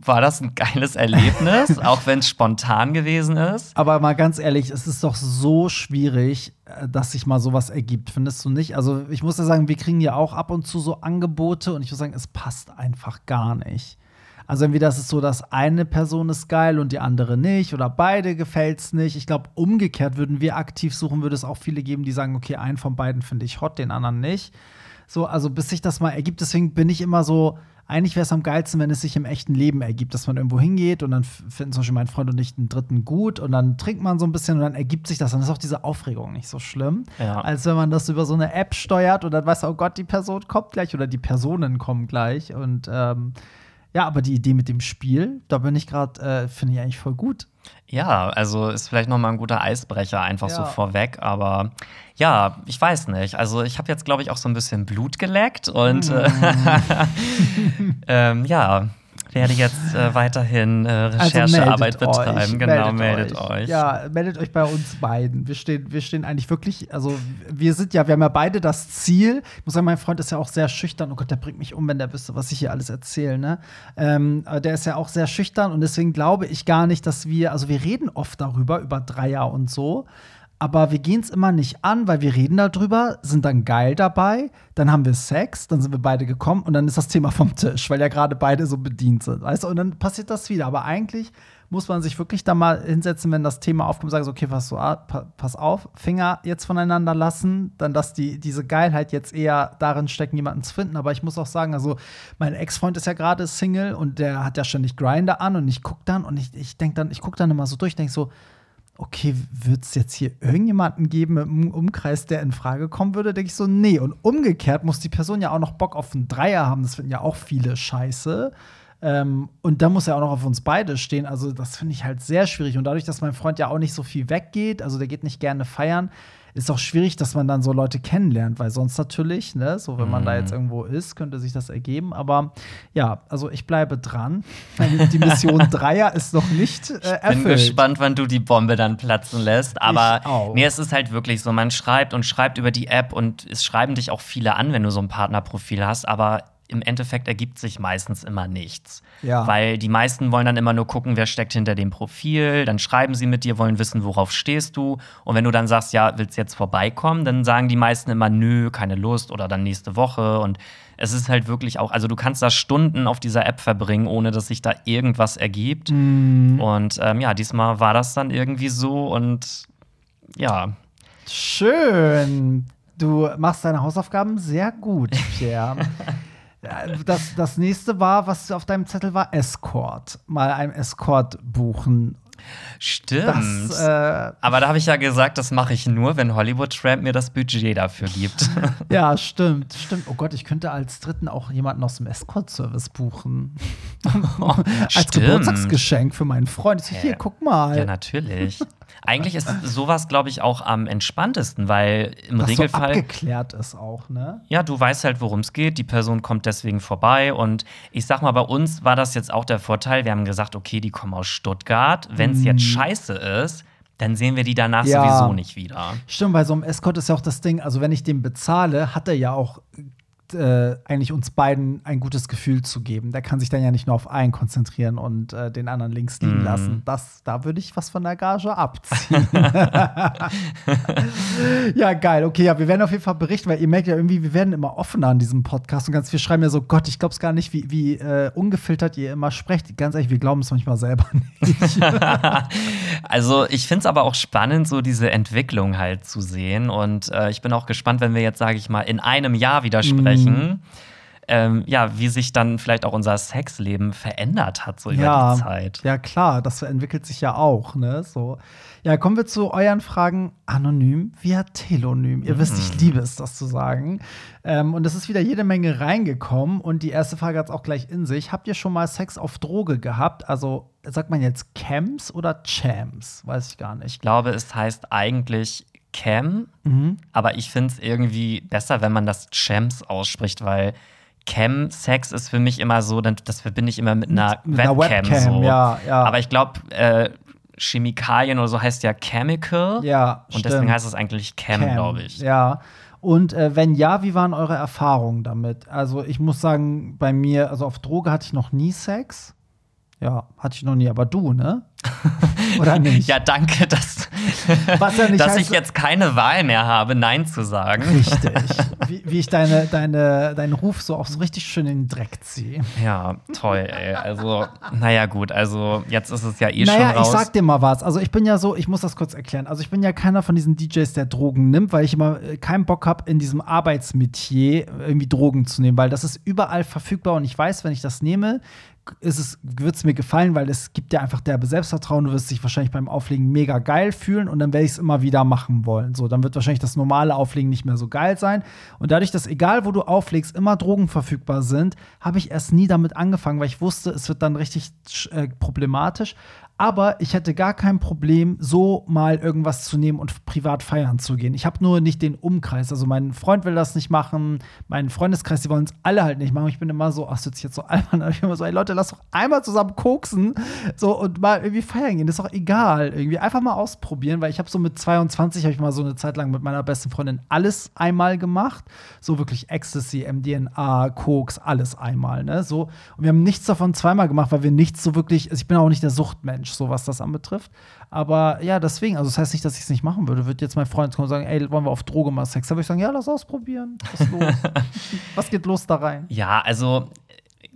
war das ein geiles Erlebnis, auch wenn es spontan gewesen ist. Aber mal ganz ehrlich, es ist doch so schwierig, äh, dass sich mal sowas ergibt, findest du nicht? Also, ich muss ja sagen, wir kriegen ja auch ab und zu so Angebote und ich muss sagen, es passt einfach gar nicht. Also entweder ist es so, dass eine Person ist geil und die andere nicht oder beide gefällt's nicht. Ich glaube, umgekehrt würden wir aktiv suchen, würde es auch viele geben, die sagen, okay, einen von beiden finde ich hot, den anderen nicht. So, also bis sich das mal ergibt, deswegen bin ich immer so, eigentlich wäre es am geilsten, wenn es sich im echten Leben ergibt, dass man irgendwo hingeht und dann finden zum Beispiel mein Freund und ich einen dritten gut und dann trinkt man so ein bisschen und dann ergibt sich das. Dann ist auch diese Aufregung nicht so schlimm, Ja. als wenn man das über so eine App steuert und dann weiß, oh Gott, die Person kommt gleich oder die Personen kommen gleich. Und ähm, ja, aber die Idee mit dem Spiel, da bin ich gerade, äh, finde ich eigentlich voll gut. Ja, also ist vielleicht noch mal ein guter Eisbrecher einfach so Ja. vorweg, aber ja, ich weiß nicht. Also ich habe jetzt glaube ich auch so ein bisschen Blut geleckt und äh, ähm, ja, werde jetzt äh, weiterhin äh, Recherchearbeit Also betreiben. euch, genau, meldet euch. Ja, meldet euch bei uns beiden. Wir stehen, wir stehen eigentlich wirklich, also wir sind ja, wir haben ja beide das Ziel. Ich muss sagen, mein Freund ist ja auch sehr schüchtern. Oh Gott, der bringt mich um, wenn der wüsste, was ich hier alles erzähle. Ne? Ähm, der ist ja auch sehr schüchtern und deswegen glaube ich gar nicht, dass wir, also wir reden oft darüber, über Dreier und so. Aber wir gehen es immer nicht an, weil wir reden darüber, sind dann geil dabei, dann haben wir Sex, dann sind wir beide gekommen und dann ist das Thema vom Tisch, weil ja gerade beide so bedient sind. Weißt du, und dann passiert das wieder. Aber eigentlich muss man sich wirklich da mal hinsetzen, wenn das Thema aufkommt, sagen so, okay, pass, so, ah, pa- pass auf, Finger jetzt voneinander lassen, dann dass die, diese Geilheit jetzt eher darin stecken, jemanden zu finden. Aber ich muss auch sagen, also mein Ex-Freund ist ja gerade Single und der hat ja ständig Grinder an und ich guck dann und ich, ich denke dann, ich guck dann immer so durch, denke so, okay, wird es jetzt hier irgendjemanden geben im Umkreis, der in Frage kommen würde? Denke ich so, nee. Und umgekehrt muss die Person ja auch noch Bock auf einen Dreier haben. Das finden ja auch viele scheiße. Ähm, und da muss er auch noch auf uns beide stehen. Also, das finde ich halt sehr schwierig. Und dadurch, dass mein Freund ja auch nicht so viel weggeht, also der geht nicht gerne feiern, ist auch schwierig, dass man dann so Leute kennenlernt, weil sonst natürlich, ne, so wenn man da jetzt irgendwo ist, könnte sich das ergeben. Aber ja, also ich bleibe dran. Die Mission Dreier ist noch nicht äh, erfüllt. Bin gespannt, wann du die Bombe dann platzen lässt. Aber Ich nee, es ist halt wirklich so, man schreibt und schreibt über die App und es schreiben dich auch viele an, wenn du so ein Partnerprofil hast, aber im Endeffekt ergibt sich meistens immer nichts. Ja. Weil die meisten wollen dann immer nur gucken, wer steckt hinter dem Profil, dann schreiben sie mit dir, wollen wissen, worauf stehst du. Und wenn du dann sagst, ja, willst jetzt vorbeikommen, dann sagen die meisten immer, nö, keine Lust oder dann nächste Woche. Und es ist halt wirklich auch, also du kannst da Stunden auf dieser App verbringen, ohne dass sich da irgendwas ergibt. Mhm. Und ähm, ja, diesmal war das dann irgendwie so und ja, Schön. Du machst deine Hausaufgaben sehr gut, Pierre. Ja, Das, das nächste war, was auf deinem Zettel war, Escort. Mal einen Escort buchen. stimmt. Das, äh, Aber da habe ich ja gesagt, das mache ich nur, wenn Hollywood Tramp mir das Budget dafür gibt. ja, stimmt, stimmt. Oh Gott, ich könnte als Dritten auch jemanden aus dem Escort-Service buchen. als Stimmt. Geburtstagsgeschenk für meinen Freund. Ich hier, guck mal. Ja, natürlich. Eigentlich ist sowas, glaube ich, auch am entspanntesten, weil im so Regelfall. abgeklärt ist auch, ne? Ja, du weißt halt, worum es geht. Die Person kommt deswegen vorbei. Und ich sag mal, bei uns war das jetzt auch der Vorteil. Wir haben gesagt, okay, die kommen aus Stuttgart. Wenn es jetzt scheiße ist, dann sehen wir die danach Mhm. Ja. sowieso nicht wieder. Stimmt, bei so einem Escort ist ja auch das Ding, also wenn ich den bezahle, hat er ja auch äh, eigentlich uns beiden ein gutes Gefühl zu geben. Der kann sich dann ja nicht nur auf einen konzentrieren und äh, den anderen links liegen Mhm. lassen. Das, da würde ich was von der Gage abziehen. ja, geil. Okay, ja, wir werden auf jeden Fall berichten, weil ihr merkt ja irgendwie, wir werden immer offener an diesem Podcast und ganz viel schreiben ja so, Gott, ich glaube es gar nicht, wie, wie äh, ungefiltert ihr immer sprecht. Ganz ehrlich, wir glauben es manchmal selber nicht. Also ich finde es aber auch spannend, so diese Entwicklung halt zu sehen. Und äh, ich bin auch gespannt, wenn wir jetzt, sage ich mal, in einem Jahr wieder sprechen. Ähm, ja, wie sich dann vielleicht auch unser Sexleben verändert hat, so über ja, die Zeit. Ja, klar, das entwickelt sich ja auch, ne? So. Ja, kommen wir zu euren Fragen anonym via Telonym. Ihr wisst, ich liebe es, das zu sagen. Ähm, und es ist wieder jede Menge reingekommen. Und die erste Frage hat es auch gleich in sich. Habt ihr schon mal Sex auf Droge gehabt? Also, sagt man jetzt Camps oder Champs? Weiß ich gar Ich nicht. glaube, es heißt eigentlich Cam, Mhm. aber ich finde es irgendwie besser, wenn man das Champs ausspricht, weil Cam-Sex ist für mich immer so, das verbinde ich immer mit einer Mit einer Webcam. Webcam, so. ja, ja. Aber ich glaube, äh, Chemikalien oder so heißt ja Chemical. Ja, Und deswegen stimmt. heißt es eigentlich Cam, glaube ich. Ja. Und äh, wenn ja, wie waren eure Erfahrungen damit? Also ich muss sagen, bei mir, also auf Droge hatte ich noch nie Sex. Ja, hatte ich noch nie, aber du, ne? Oder nicht? ja, danke, dass, dass ich jetzt keine Wahl mehr habe, Nein zu sagen. Richtig. Wie, wie, ich deine, deine, deinen Ruf so auch so richtig schön in den Dreck ziehe. Ja, toll, ey. Also, naja, gut. Also, jetzt ist es ja eh naja, schon raus. ich sag dir mal was. Also, ich bin ja so, ich muss das kurz erklären. Also, ich bin ja keiner von diesen DJs, der Drogen nimmt, weil ich immer äh, keinen Bock habe, in diesem Arbeitsmetier irgendwie Drogen zu nehmen, weil das ist überall verfügbar und ich weiß, wenn ich das nehme, wird es mir gefallen, weil es gibt ja einfach derbe Selbstvertrauen. Du wirst dich wahrscheinlich beim Auflegen mega geil fühlen und dann werde ich es immer wieder machen wollen. So, dann wird wahrscheinlich das normale Auflegen nicht mehr so geil sein. Und dadurch, dass egal wo du auflegst, immer Drogen verfügbar sind, habe ich erst nie damit angefangen, weil ich wusste, es wird dann richtig äh, problematisch. Aber ich hätte gar kein Problem, so mal irgendwas zu nehmen und privat feiern zu gehen. Ich habe nur nicht den Umkreis. Also mein Freund will das nicht machen, mein Freundeskreis, die wollen es alle halt nicht machen. Ich bin immer so, ach, sitze ich jetzt so albern. Ich bin immer so, ey Leute, lass doch einmal zusammen koksen so, und mal irgendwie feiern gehen. Das ist doch egal. Irgendwie einfach mal ausprobieren, weil ich habe so mit 22 habe ich mal so eine Zeit lang mit meiner besten Freundin alles einmal gemacht. So wirklich Ecstasy, MDNA, Koks, alles einmal. Ne? So. Und wir haben nichts davon zweimal gemacht, weil wir nichts so wirklich, also ich bin auch nicht der Suchtmensch. Mensch, so was das anbetrifft. Aber ja, deswegen, also das heißt nicht, dass ich es nicht machen würde. Würde jetzt mein Freund kommen und sagen, ey, wollen wir auf Droge mal Sex? Da würde ich sagen, ja, lass ausprobieren. Was los? was geht los da rein? Ja, also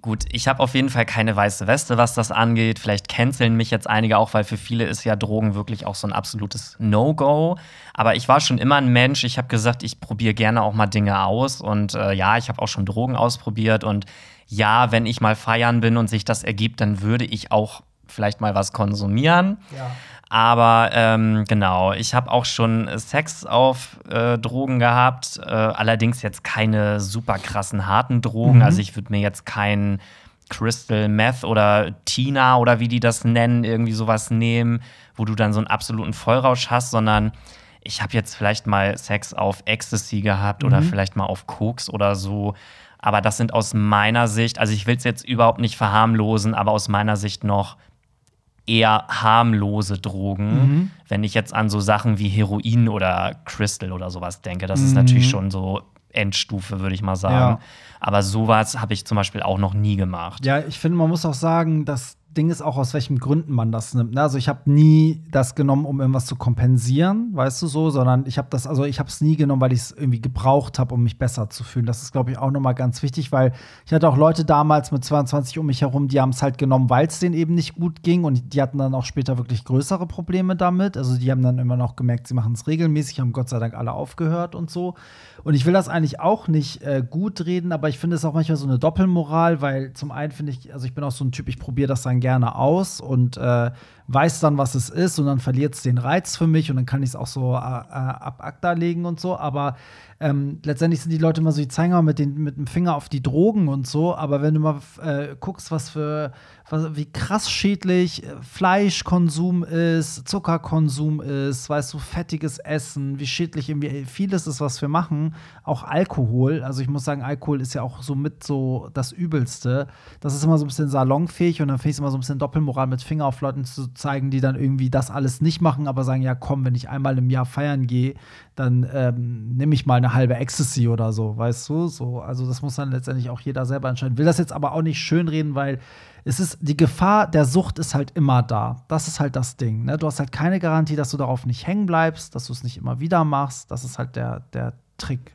gut, ich habe auf jeden Fall keine weiße Weste, was das angeht. Vielleicht canceln mich jetzt einige auch, weil für viele ist ja Drogen wirklich auch so ein absolutes No-Go. Aber ich war schon immer ein Mensch. Ich habe gesagt, ich probiere gerne auch mal Dinge aus. Und äh, ja, ich habe auch schon Drogen ausprobiert. Und ja, wenn ich mal feiern bin und sich das ergibt, dann würde ich auch vielleicht mal was konsumieren. Ja. Aber ähm, genau, ich habe auch schon Sex auf äh, Drogen gehabt, äh, allerdings jetzt keine super krassen harten Drogen. Mhm. Also ich würde mir jetzt kein Crystal Meth oder Tina oder wie die das nennen, irgendwie sowas nehmen, wo du dann so einen absoluten Vollrausch hast, sondern ich habe jetzt vielleicht mal Sex auf Ecstasy gehabt mhm. oder vielleicht mal auf Koks oder so. Aber das sind aus meiner Sicht, also ich will es jetzt überhaupt nicht verharmlosen, aber aus meiner Sicht noch eher harmlose Drogen. Mhm. Wenn ich jetzt an so Sachen wie Heroin oder Crystal oder sowas denke, das mhm. ist natürlich schon so Endstufe, würde ich mal sagen. Ja. Aber sowas habe ich zum Beispiel auch noch nie gemacht. Ja, ich finde, man muss auch sagen, dass Ding ist auch, aus welchen Gründen man das nimmt. Ne? Also ich habe nie das genommen, um irgendwas zu kompensieren, weißt du so, sondern ich habe das, also ich habe es nie genommen, weil ich es irgendwie gebraucht habe, um mich besser zu fühlen. Das ist, glaube ich, auch nochmal ganz wichtig, weil ich hatte auch Leute damals mit 22 um mich herum, die haben es halt genommen, weil es denen eben nicht gut ging und die hatten dann auch später wirklich größere Probleme damit. Also die haben dann immer noch gemerkt, sie machen es regelmäßig, haben Gott sei Dank alle aufgehört und so. Und ich will das eigentlich auch nicht äh, gut reden, aber ich finde es auch manchmal so eine Doppelmoral, weil zum einen finde ich, also ich bin auch so ein Typ, ich probiere das dann gerne aus und äh, weiß dann, was es ist und dann verliert es den Reiz für mich und dann kann ich es auch so äh, äh ab ACTA legen und so. Aber ähm, letztendlich sind die Leute immer so, die zeigen mal mit, den, mit dem Finger auf die Drogen und so. Aber wenn du mal äh, guckst, was für, was, wie krass schädlich äh, Fleischkonsum ist, Zuckerkonsum ist, weißt du, fettiges Essen, wie schädlich irgendwie vieles ist, was wir machen, auch Alkohol. Also ich muss sagen, Alkohol ist ja auch so mit so das Übelste. Das ist immer so ein bisschen salonfähig und dann finde ich es immer so ein bisschen Doppelmoral mit Finger auf Leuten zu zeigen, die dann irgendwie das alles nicht machen, aber sagen, ja komm, wenn ich einmal im Jahr feiern gehe, dann ähm, nehme ich mal eine halbe Ecstasy oder so, weißt du? So, also das muss dann letztendlich auch jeder selber entscheiden. Will das jetzt aber auch nicht schönreden, weil es ist, die Gefahr der Sucht ist halt immer da. Das ist halt das Ding. Ne? Du hast halt keine Garantie, dass du darauf nicht hängen bleibst, dass du es nicht immer wieder machst. Das ist halt der, der Trick.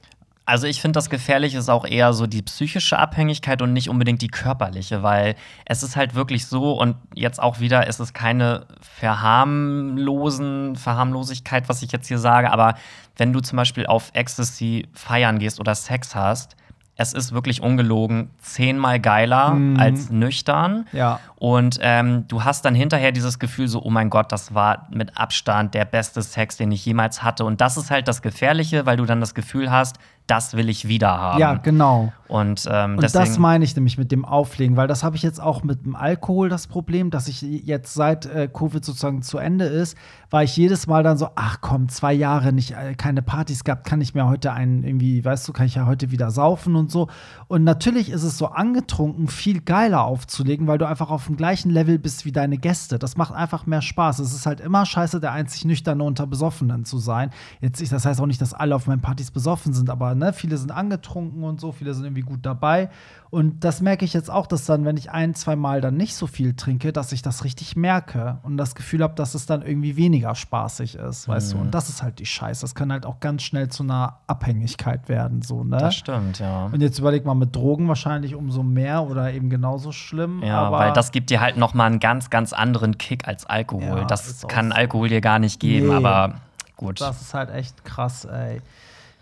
Also ich finde, das Gefährliche ist auch eher so die psychische Abhängigkeit und nicht unbedingt die körperliche, weil es ist halt wirklich so und jetzt auch wieder, es ist keine Verharmlosen, Verharmlosigkeit, was ich jetzt hier sage, aber wenn du zum Beispiel auf Ecstasy feiern gehst oder Sex hast, es ist wirklich ungelogen zehnmal geiler mhm. als nüchtern. Ja. Und ähm, du hast dann hinterher dieses Gefühl so, oh mein Gott, das war mit Abstand der beste Sex, den ich jemals hatte. Und das ist halt das Gefährliche, weil du dann das Gefühl hast, das will ich wieder haben. Ja, genau. Und, ähm, und das meine ich nämlich mit dem Auflegen, weil das habe ich jetzt auch mit dem Alkohol das Problem, dass ich jetzt seit äh, Covid sozusagen zu Ende ist, war ich jedes Mal dann so, ach komm, zwei Jahre nicht, äh, keine Partys gehabt, kann ich mir heute einen irgendwie, weißt du, kann ich ja heute wieder saufen und so. Und natürlich ist es so angetrunken viel geiler aufzulegen, weil du einfach auf dem gleichen Level bist wie deine Gäste. Das macht einfach mehr Spaß. Es ist halt immer scheiße, der einzig Nüchterne unter Besoffenen zu sein. Jetzt, das heißt auch nicht, dass alle auf meinen Partys besoffen sind, aber ne? Viele sind angetrunken und so, viele sind irgendwie gut dabei. Und das merke ich jetzt auch, dass dann, wenn ich ein, zwei Mal dann nicht so viel trinke, dass ich das richtig merke und das Gefühl habe, dass es dann irgendwie weniger spaßig ist, weißt du? Und das ist halt die Scheiße. Das kann halt auch ganz schnell zu einer Abhängigkeit werden, so, ne? Das stimmt, ja. Und jetzt überleg mal mit Drogen wahrscheinlich umso mehr oder eben genauso schlimm. Ja, weil das gibt dir halt noch mal einen ganz, ganz anderen Kick als Alkohol. Ja, das kann. Alkohol dir gar nicht geben, Nee. aber gut. Das ist halt echt krass, ey.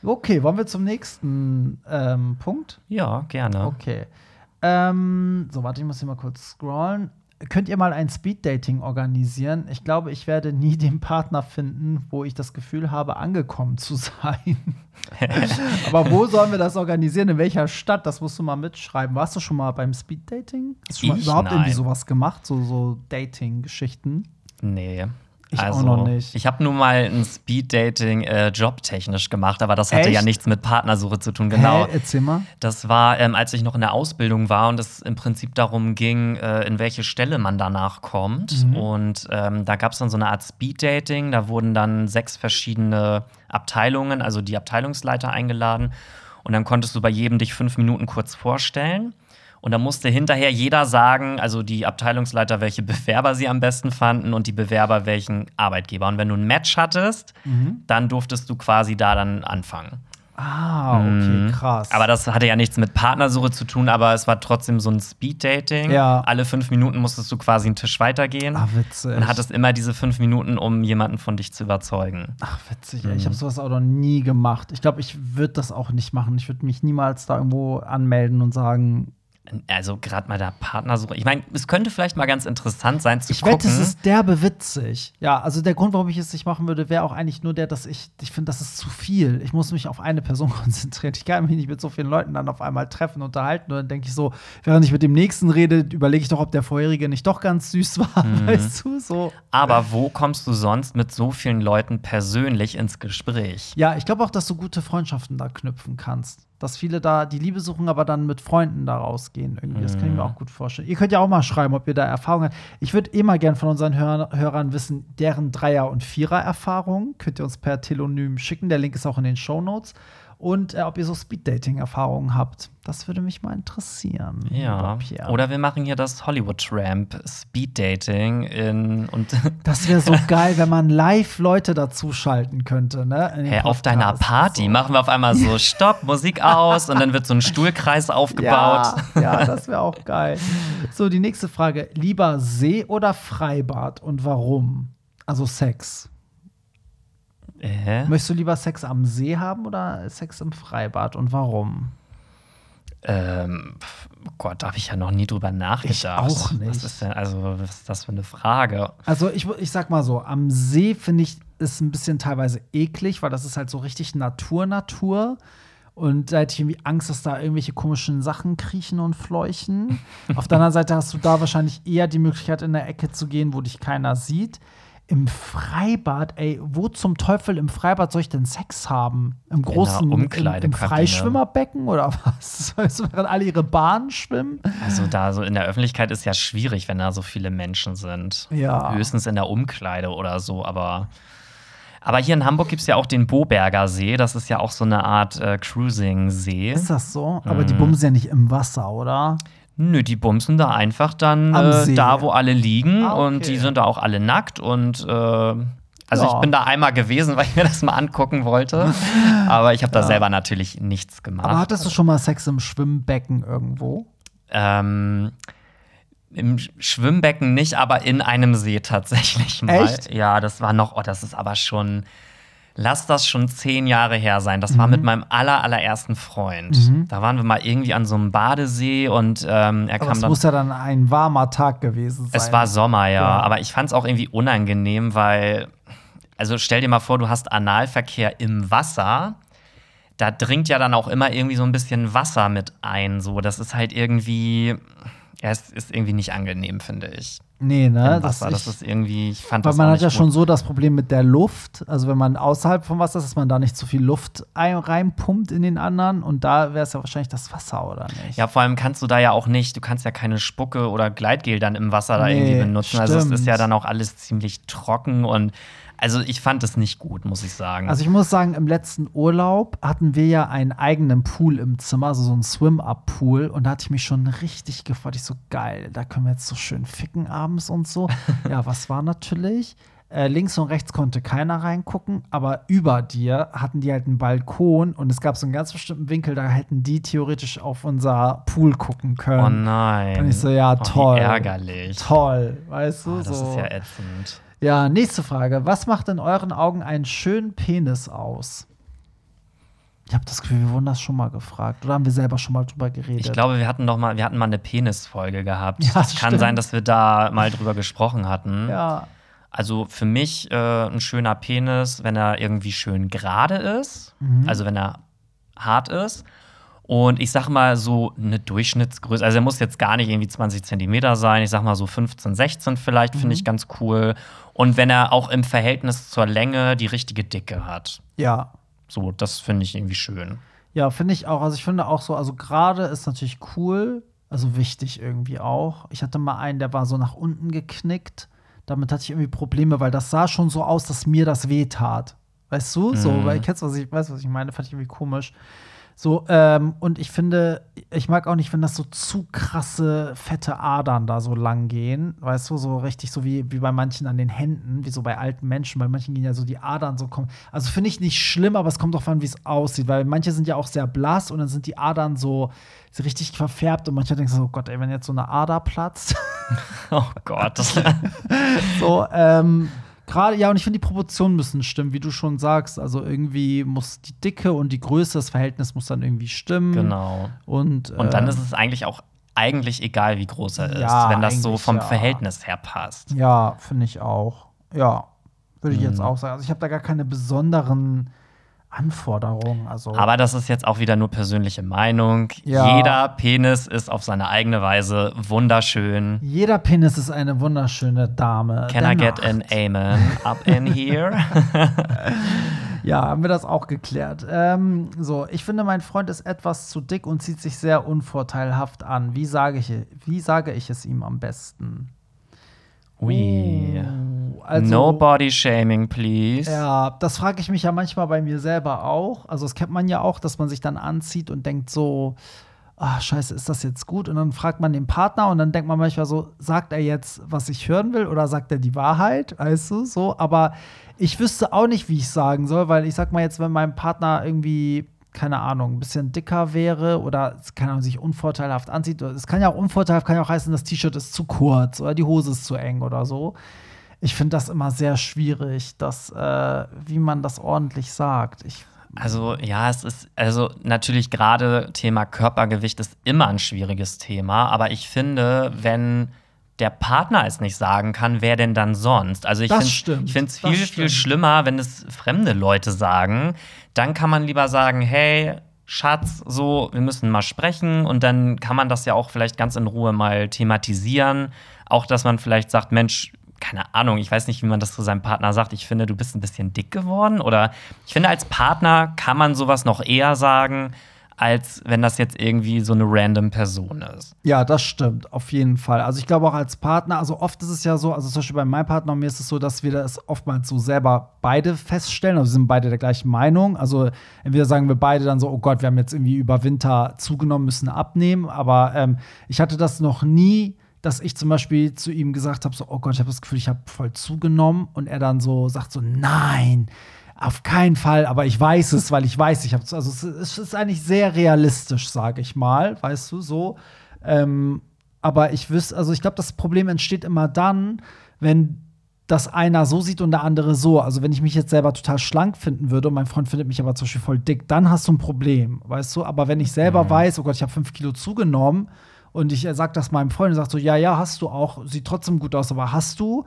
Okay, wollen wir zum nächsten ähm, Punkt? Ja, gerne. Okay. Ähm, so, warte, ich muss hier mal kurz scrollen. Könnt ihr mal ein Speeddating organisieren? Ich glaube, ich werde nie den Partner finden, wo ich das Gefühl habe, angekommen zu sein. Aber wo sollen wir das organisieren? In welcher Stadt? Das musst du mal mitschreiben. Warst du schon mal beim Speeddating? Hast du schon mal überhaupt irgendwie Nein. sowas gemacht? So, so Dating-Geschichten? Nee. Ich auch also, noch nicht. Ich habe nur mal ein Speeddating äh, jobtechnisch gemacht, aber das hatte Echt? ja nichts mit Partnersuche zu tun, genau. Hä? Erzähl mal. Das war, ähm, als ich noch in der Ausbildung war und es im Prinzip darum ging, äh, in welche Stelle man danach kommt. Mhm. Und ähm, da gab es dann so eine Art Speed-Dating. Da wurden dann sechs verschiedene Abteilungen, also die Abteilungsleiter eingeladen. Und dann konntest du bei jedem dich fünf Minuten kurz vorstellen. Und dann musste hinterher jeder sagen, also die Abteilungsleiter, welche Bewerber sie am besten fanden und die Bewerber welchen Arbeitgeber. Und wenn du ein Match hattest, Mhm. dann durftest du quasi da dann anfangen. Ah, okay, Mhm. krass. Aber das hatte ja nichts mit Partnersuche zu tun, aber es war trotzdem so ein Speed-Dating. Ja. Alle fünf Minuten musstest du quasi einen Tisch weitergehen. Ah, witzig. und hattest immer diese fünf Minuten, um jemanden von dich zu überzeugen. Ach, witzig, ey. Ich habe sowas auch noch nie gemacht. Ich glaube, ich würde das auch nicht machen. Ich würde mich niemals da irgendwo anmelden und sagen, Also gerade mal der Partnersuche. Ich meine, es könnte vielleicht mal ganz interessant sein zu ich gucken. wette, es ist derbe witzig. Ja, also der Grund, warum ich es nicht machen würde, wäre auch eigentlich nur der, dass ich, ich finde, das ist zu viel. Ich muss mich auf eine Person konzentrieren. Ich kann mich nicht mit so vielen Leuten dann auf einmal treffen, unterhalten. Und dann denke ich so, während ich mit dem nächsten rede, überlege ich doch, ob der vorherige nicht doch ganz süß war. Mhm. Weißt du, so. aber wo kommst du sonst mit so vielen Leuten persönlich ins Gespräch? Ja, ich glaube auch, dass du gute Freundschaften da knüpfen kannst. Dass viele da die Liebe suchen, aber dann mit Freunden da rausgehen. Irgendwie. Das kann ich mir auch gut vorstellen. Ihr könnt ja auch mal schreiben, ob ihr da Erfahrungen habt. Ich würde immer gern von unseren Hör Hörern wissen, deren Dreier- und Vierer-Erfahrungen. Könnt ihr uns per Telonym schicken. Der Link ist auch in den Shownotes. Und äh, ob ihr so Speed-Dating-Erfahrungen habt. Das würde mich mal interessieren. Ja. Oder wir machen hier das Hollywood Tramp Speed Dating in und das wäre so geil, wenn man live Leute dazuschalten könnte. Ne? Hey, auf deiner. Party So. machen wir auf einmal so Stopp, Musik aus und dann wird so ein Stuhlkreis aufgebaut. Ja, ja das wäre auch geil. So, die nächste Frage. Lieber See oder Freibad und warum? Also Sex. Äh? Möchtest du lieber Sex am See haben oder Sex im Freibad und warum? Ähm, pf, Gott, da habe ich ja noch nie drüber nachgedacht. auch nicht. Was ist denn, also, was ist das für eine Frage? Also ich, ich sag mal so, am See finde ich ist ein bisschen teilweise eklig, weil das ist halt so richtig Natur-Natur. Und da hätte ich irgendwie Angst, dass da irgendwelche komischen Sachen kriechen und fleuchen. Auf der anderen Seite hast du da wahrscheinlich eher die Möglichkeit, in der Ecke zu gehen, wo dich keiner sieht. Im Freibad, ey, wo zum Teufel im Freibad soll ich denn Sex haben? Im großen im, im. Freischwimmerbecken oder was? Also, während alle ihre Bahnen schwimmen? Also, da so in der Öffentlichkeit ist ja schwierig, wenn da so viele Menschen sind. Ja. Höchstens in der Umkleide oder so, aber. Aber hier in Hamburg gibt es ja auch den Boberger See. Das ist ja auch so eine Art äh, Cruising-See. Ist das so? Aber Mhm. die bumsen ja nicht im Wasser, oder? Nö, die bumsen da einfach dann äh, da, wo alle liegen. Ah, okay. Und die sind da auch alle nackt. Und äh, also Ja. ich bin da einmal gewesen, weil ich mir das mal angucken wollte. Aber ich habe da selber natürlich nichts gemacht. Aber hattest du schon mal Sex im Schwimmbecken irgendwo? ähm, Im Schwimmbecken nicht, aber in einem See tatsächlich mal. Echt? Ja, das war noch, oh, das ist aber schon. Lass das schon zehn Jahre her sein. Das Mhm. war mit meinem aller, allerersten Freund. Da waren wir mal irgendwie an so einem Badesee und ähm, er Aber kam es dann. muss ja dann ein warmer Tag gewesen sein. Es war Sommer, ja. Ja. Aber ich fand es auch irgendwie unangenehm, weil, also stell dir mal vor, du hast Analverkehr im Wasser. Da dringt ja dann auch immer irgendwie so ein bisschen Wasser mit ein. So, das ist halt irgendwie, ja, es ist irgendwie nicht angenehm, finde ich. Nee, ne? Wasser. Das, ich- ist irgendwie, ich fand weil das man auch hat ja nicht schon gut. so das Problem mit der Luft. Also wenn man außerhalb vom Wasser ist, dass man da nicht zu viel Luft ein, reinpumpt in den anderen. Und da wäre es ja wahrscheinlich das Wasser, oder nicht? Ja, vor allem kannst du da ja auch nicht, du kannst ja keine Spucke oder Gleitgel dann im Wasser da Nee, irgendwie benutzen. Also es stimmt. ist ja dann auch alles ziemlich trocken und Also ich fand es nicht gut, muss ich sagen. Also ich muss sagen, im letzten Urlaub hatten wir ja einen eigenen Pool im Zimmer, also so einen Swim-Up-Pool. Und da hatte ich mich schon richtig gefreut. Ich so, geil, da können wir jetzt so schön ficken abends und so. ja, was war natürlich? Äh, links und rechts konnte keiner reingucken, aber über dir hatten die halt einen Balkon und es gab so einen ganz bestimmten Winkel, da hätten die theoretisch auf unser Pool gucken können. oh nein. Und ich so, ja, Oh, toll. ärgerlich. Toll, weißt du? Oh, das so. ist ja ätzend. Ja, nächste Frage. Was macht in euren Augen einen schönen Penis aus? Ich habe das Gefühl, wir wurden das schon mal gefragt. Oder haben wir selber schon mal drüber geredet? Ich glaube, wir hatten noch mal, wir hatten mal eine Penisfolge gehabt. Ja, es kann stimmt. sein, dass wir da mal drüber gesprochen hatten. Ja. Also für mich äh, ein schöner Penis, wenn er irgendwie schön gerade ist, Mhm. also wenn er hart ist. Und ich sag mal so eine Durchschnittsgröße, also er muss jetzt gar nicht irgendwie 20 Zentimeter sein, ich sag mal so 15, 16 vielleicht, Mhm. finde ich ganz cool. Und wenn er auch im Verhältnis zur Länge die richtige Dicke hat. Ja. So, das finde ich irgendwie schön. Ja, finde ich auch. Also ich finde auch so, also gerade ist natürlich cool, also wichtig irgendwie auch. Ich hatte mal einen, der war so nach unten geknickt. Damit hatte ich irgendwie Probleme, weil das sah schon so aus, dass mir das weh tat. Weißt du? So, Mhm. weil kennst was ich weiß, was ich meine, fand ich irgendwie komisch. So, ähm, und ich finde, ich mag auch nicht, wenn das so zu krasse, fette Adern da so lang gehen. Weißt du, so richtig so wie, wie bei manchen an den Händen, wie so bei alten Menschen. Bei manchen gehen ja so die Adern so kommen. Also finde ich nicht schlimm, aber es kommt drauf an, wie es aussieht. Weil manche sind ja auch sehr blass und dann sind die Adern so, so richtig verfärbt. Und manche denken so, oh Gott, ey, wenn jetzt so eine Ader platzt. Oh Gott. so, ähm, gerade, ja, und ich finde, die Proportionen müssen stimmen, wie du schon sagst. Also irgendwie muss die Dicke und die Größe, das Verhältnis muss dann irgendwie stimmen. genau. Und, Und dann äh, ist es eigentlich auch eigentlich egal, wie groß er ist, Ja, wenn das so vom ja. Verhältnis her passt. Ja, finde ich auch. Ja, würde ich jetzt Mhm. auch sagen. Also ich habe da gar keine besonderen Anforderungen. Also Aber das ist jetzt auch wieder nur persönliche Meinung. Ja. Jeder Penis ist auf seine eigene Weise wunderschön. jeder Penis ist eine wunderschöne Dame. Can I get Nacht. an Amen up in here? Ja, haben wir das auch geklärt. Ähm, so, ich finde, mein Freund ist etwas zu dick und zieht sich sehr unvorteilhaft an. Wie sage ich, wie sage ich es ihm am besten? Ui. Uh, also, no body shaming, please. Ja, das frage ich mich ja manchmal bei mir selber auch. Also, das kennt man ja auch, dass man sich dann anzieht und denkt so, ah, scheiße, ist das jetzt gut? Und dann fragt man den Partner und dann denkt man manchmal so, sagt er jetzt, was ich hören will oder sagt er die Wahrheit? Weißt du, so. Aber ich wüsste auch nicht, wie ich sagen soll, weil ich sag mal jetzt, wenn mein Partner irgendwie keine Ahnung, ein bisschen dicker wäre oder keine Ahnung, sich unvorteilhaft anzieht. Es kann ja auch unvorteilhaft, kann ja auch heißen, das T-Shirt ist zu kurz oder die Hose ist zu eng oder so. Ich finde das immer sehr schwierig, dass, äh, wie man das ordentlich sagt. Ich, Also ja, es ist, also natürlich gerade Thema Körpergewicht ist immer ein schwieriges Thema, aber ich finde, wenn der Partner es nicht sagen kann, wer denn dann sonst? Also ich finde es viel, viel schlimmer, wenn es fremde Leute sagen. Dann kann man lieber sagen, hey, Schatz, so, wir müssen mal sprechen und dann kann man das ja auch vielleicht ganz in Ruhe mal thematisieren. Auch, dass man vielleicht sagt, Mensch, keine Ahnung, ich weiß nicht, wie man das zu seinem Partner sagt. Ich finde, du bist ein bisschen dick geworden. Oder ich finde, als Partner kann man sowas noch eher sagen, als wenn das jetzt irgendwie so eine random Person ist. ja, das stimmt, auf jeden Fall. Also ich glaube auch als Partner, also oft ist es ja so, also zum Beispiel bei meinem Partner und mir ist es so, dass wir das oftmals so selber beide feststellen, also wir sind beide der gleichen Meinung. Also entweder sagen wir beide dann so, oh Gott, wir haben jetzt irgendwie über Winter zugenommen, müssen abnehmen. Aber ähm, ich hatte das noch nie, dass ich zum Beispiel zu ihm gesagt habe, so, oh Gott, ich habe das Gefühl, ich habe voll zugenommen. Und er dann so sagt so, nein, auf keinen Fall, aber ich weiß es, weil ich weiß, ich habe also es ist, es ist eigentlich sehr realistisch, sage ich mal, weißt du, so. Ähm, aber ich wüsste, also ich glaube, das Problem entsteht immer dann, wenn das einer so sieht und der andere so. Also wenn ich mich jetzt selber total schlank finden würde und mein Freund findet mich aber zum Beispiel voll dick, dann hast du ein Problem, weißt du. Aber wenn ich selber weiß, oh Gott, ich habe fünf Kilo zugenommen und ich sage das meinem Freund und sage so, ja, ja, hast du auch, sieht trotzdem gut aus, aber hast du,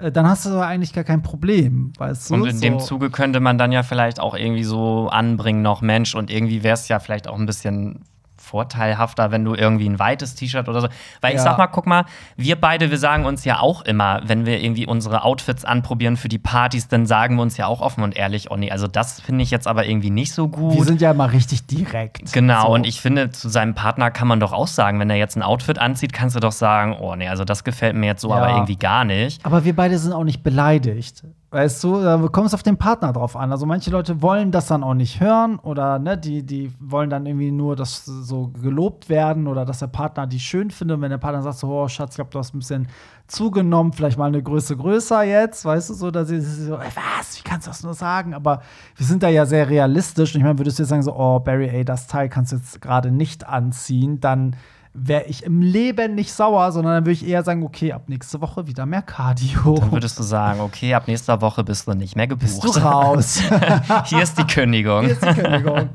dann hast du aber eigentlich gar kein Problem, weißt du. Und in dem. Zuge könnte man dann ja vielleicht auch irgendwie so anbringen, noch Mensch, und irgendwie wäre es ja vielleicht auch ein bisschen vorteilhafter, wenn du irgendwie ein weites T-Shirt oder so. Weil ich Ja. sag mal, guck mal, wir beide, wir sagen uns ja auch immer, wenn wir irgendwie unsere Outfits anprobieren für die Partys, dann sagen wir uns ja auch offen und ehrlich, oh nee, also das finde ich jetzt aber irgendwie nicht so gut. Wir sind ja immer richtig direkt. Genau, So. und ich finde, zu seinem Partner kann man doch auch sagen, wenn er jetzt ein Outfit anzieht, kannst du doch sagen, oh nee, also das gefällt mir jetzt so Ja. aber irgendwie gar nicht. Aber wir beide sind auch nicht beleidigt. Weißt du, da kommt es auf den Partner drauf an. Also manche Leute wollen das dann auch nicht hören oder ne, die, die wollen dann irgendwie nur, dass so gelobt werden oder dass der Partner die schön findet. Und wenn der Partner sagt so, oh Schatz, ich glaube, du hast ein bisschen zugenommen, vielleicht mal eine Größe größer jetzt, weißt du, so, dass sie so, ey, was, wie kannst du das nur sagen? Aber wir sind da ja sehr realistisch. Und ich meine, würdest du jetzt sagen so, oh Barry, ey, das Teil kannst du jetzt gerade nicht anziehen, dann wäre ich im Leben nicht sauer, sondern dann würde ich eher sagen, okay, ab nächste Woche wieder mehr Cardio. Dann würdest du sagen, okay, ab nächster Woche bist du nicht mehr gebucht. Bist du raus. Hier ist die Kündigung. Hier ist die Kündigung.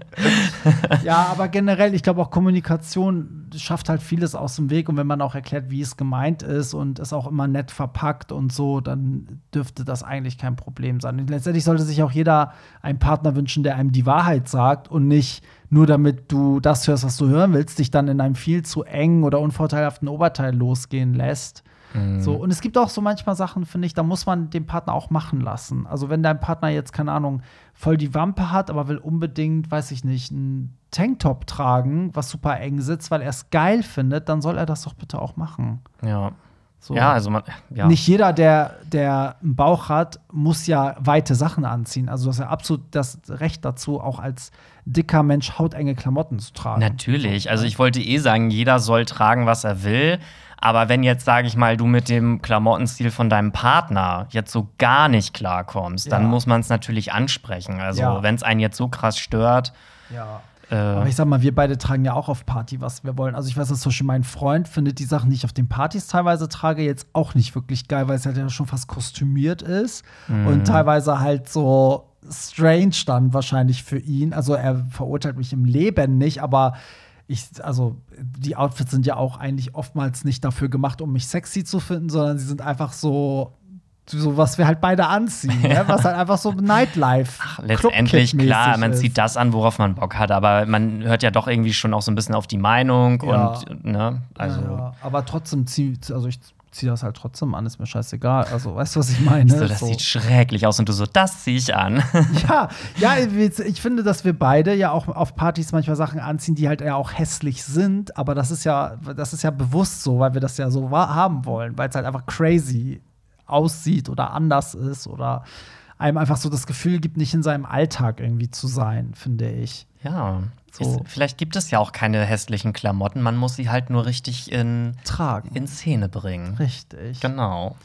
ja, aber generell, ich glaube auch Kommunikation schafft halt vieles aus dem Weg und wenn man auch erklärt, wie es gemeint ist und es auch immer nett verpackt und so, dann dürfte das eigentlich kein Problem sein. Und letztendlich sollte sich auch jeder einen Partner wünschen, der einem die Wahrheit sagt und nicht nur damit du das hörst, was du hören willst, dich dann in einem viel zu engen oder unvorteilhaften Oberteil losgehen lässt. Mhm. So, und es gibt auch so manchmal Sachen, finde ich, da muss man den Partner auch machen lassen. Also, wenn dein Partner jetzt, keine Ahnung, voll die Wampe hat, aber will unbedingt, weiß ich nicht, einen Tanktop tragen, was super eng sitzt, weil er es geil findet, dann soll er das doch bitte auch machen. Ja. So. Ja, also man, ja. Nicht jeder, der, der einen Bauch hat, muss ja weite Sachen anziehen. Also du hast ja absolut das Recht dazu, auch als dicker Mensch hautenge Klamotten zu tragen. Natürlich. Also ich wollte eh sagen, jeder soll tragen, was er will. Aber wenn jetzt, sage ich mal, du mit dem Klamottenstil von deinem Partner jetzt so gar nicht klarkommst, ja. dann muss man es natürlich ansprechen. Also ja. wenn es einen jetzt so krass stört. Ja äh, Aber ich sag mal, wir beide tragen ja auch auf Party, was wir wollen. Also ich weiß, dass zum Beispiel mein Freund findet die Sachen, die ich auf den Partys teilweise trage, jetzt auch nicht wirklich geil, weil es halt ja schon fast kostümiert ist. Mhm. Und teilweise halt so strange dann wahrscheinlich für ihn. Also er verurteilt mich im Leben nicht, aber ich, also die Outfits sind ja auch eigentlich oftmals nicht dafür gemacht, um mich sexy zu finden, sondern sie sind einfach so so was wir halt beide anziehen, ne? was halt einfach so Nightlife. Ach, letztendlich klar, man ist. zieht das an, worauf man Bock hat, aber man hört ja doch irgendwie schon auch so ein bisschen auf die Meinung ja. und ne, also. Ja, aber trotzdem zieht, also ich ziehe das halt trotzdem an, ist mir scheißegal. Also, weißt du, was ich meine? So, das so. sieht schrecklich aus und du so, das ziehe ich an. ja, ja, ich finde, dass wir beide ja auch auf Partys manchmal Sachen anziehen, die halt ja auch hässlich sind, aber das ist ja, das ist ja bewusst so, weil wir das ja so haben wollen, weil es halt einfach crazy aussieht oder anders ist oder einem einfach so das Gefühl gibt, nicht in seinem Alltag irgendwie zu sein, finde ich. Ja. So. Ist, vielleicht gibt es ja auch keine hässlichen Klamotten, man muss sie halt nur richtig in, Tragen. in Szene bringen. Richtig. Genau.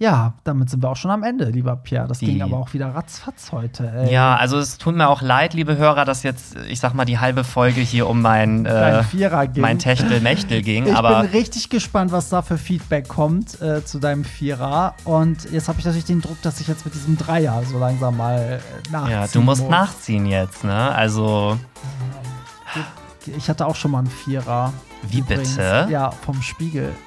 Ja, damit sind wir auch schon am Ende, lieber Pierre. Das Die. ging aber auch wieder ratzfatz heute. Ey. Ja, also es tut mir auch leid, liebe Hörer, dass jetzt, ich sag mal, die halbe Folge hier um mein, äh, mein Techtel-Mechtel ging. Ich aber bin richtig gespannt, was da für Feedback kommt äh, zu deinem Vierer. Und jetzt habe ich natürlich den Druck, dass ich jetzt mit diesem Dreier so langsam mal äh, nachziehen Ja, du musst muss. nachziehen jetzt, ne? Also. Ich hatte auch schon mal einen Vierer. Wie Übrigens, bitte? Ja, vom Spiegel.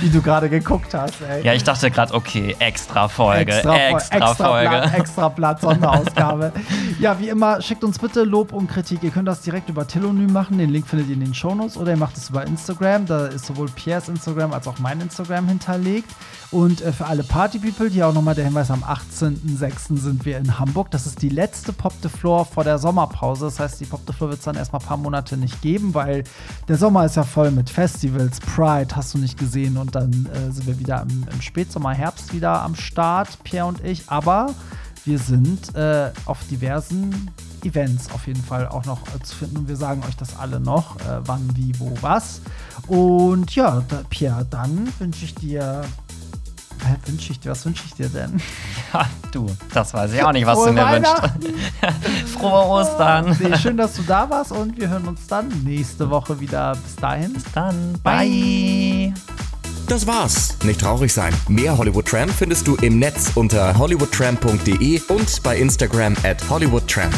Wie du gerade geguckt hast, ey. Ja, ich dachte gerade, okay, extra Folge, extra, extra, extra Folge. Blatt, extra Blatt, Sonderausgabe. ja, wie immer, schickt uns bitte Lob und Kritik. Ihr könnt das direkt über Telonym machen. Den Link findet ihr in den Shownotes. Oder ihr macht es über Instagram. Da ist sowohl Piers Instagram als auch mein Instagram hinterlegt. Und äh, für alle Party-People, hier auch nochmal der Hinweis, am 18.06. sind wir in Hamburg. Das ist die letzte Pop the Floor vor der Sommerpause. Das heißt, die Pop the Floor wird es dann erstmal ein paar Monate nicht geben, weil der Sommer ist ja voll mit Festivals, Pride hast du nicht gesehen und dann äh, sind wir wieder im, im, Spätsommer, Herbst wieder am Start, Pierre und ich. Aber wir sind äh, auf diversen Events auf jeden Fall auch noch äh, zu finden und wir sagen euch das alle noch, äh, wann, wie, wo, was. Und ja, da, Pierre, dann wünsche ich dir wünsche ich dir? Was wünsche ich dir denn? Ja, du, das weiß ich auch nicht, was Frohe du mir wünschst. Frohe Ostern. Nee, schön, dass du da warst und wir hören uns dann nächste Woche wieder. Bis dahin. Bis dann. Bye. Das war's. Nicht traurig sein. Mehr Hollywood Tramp findest du im Netz unter hollywoodtramp.de und bei Instagram at hollywoodtramp.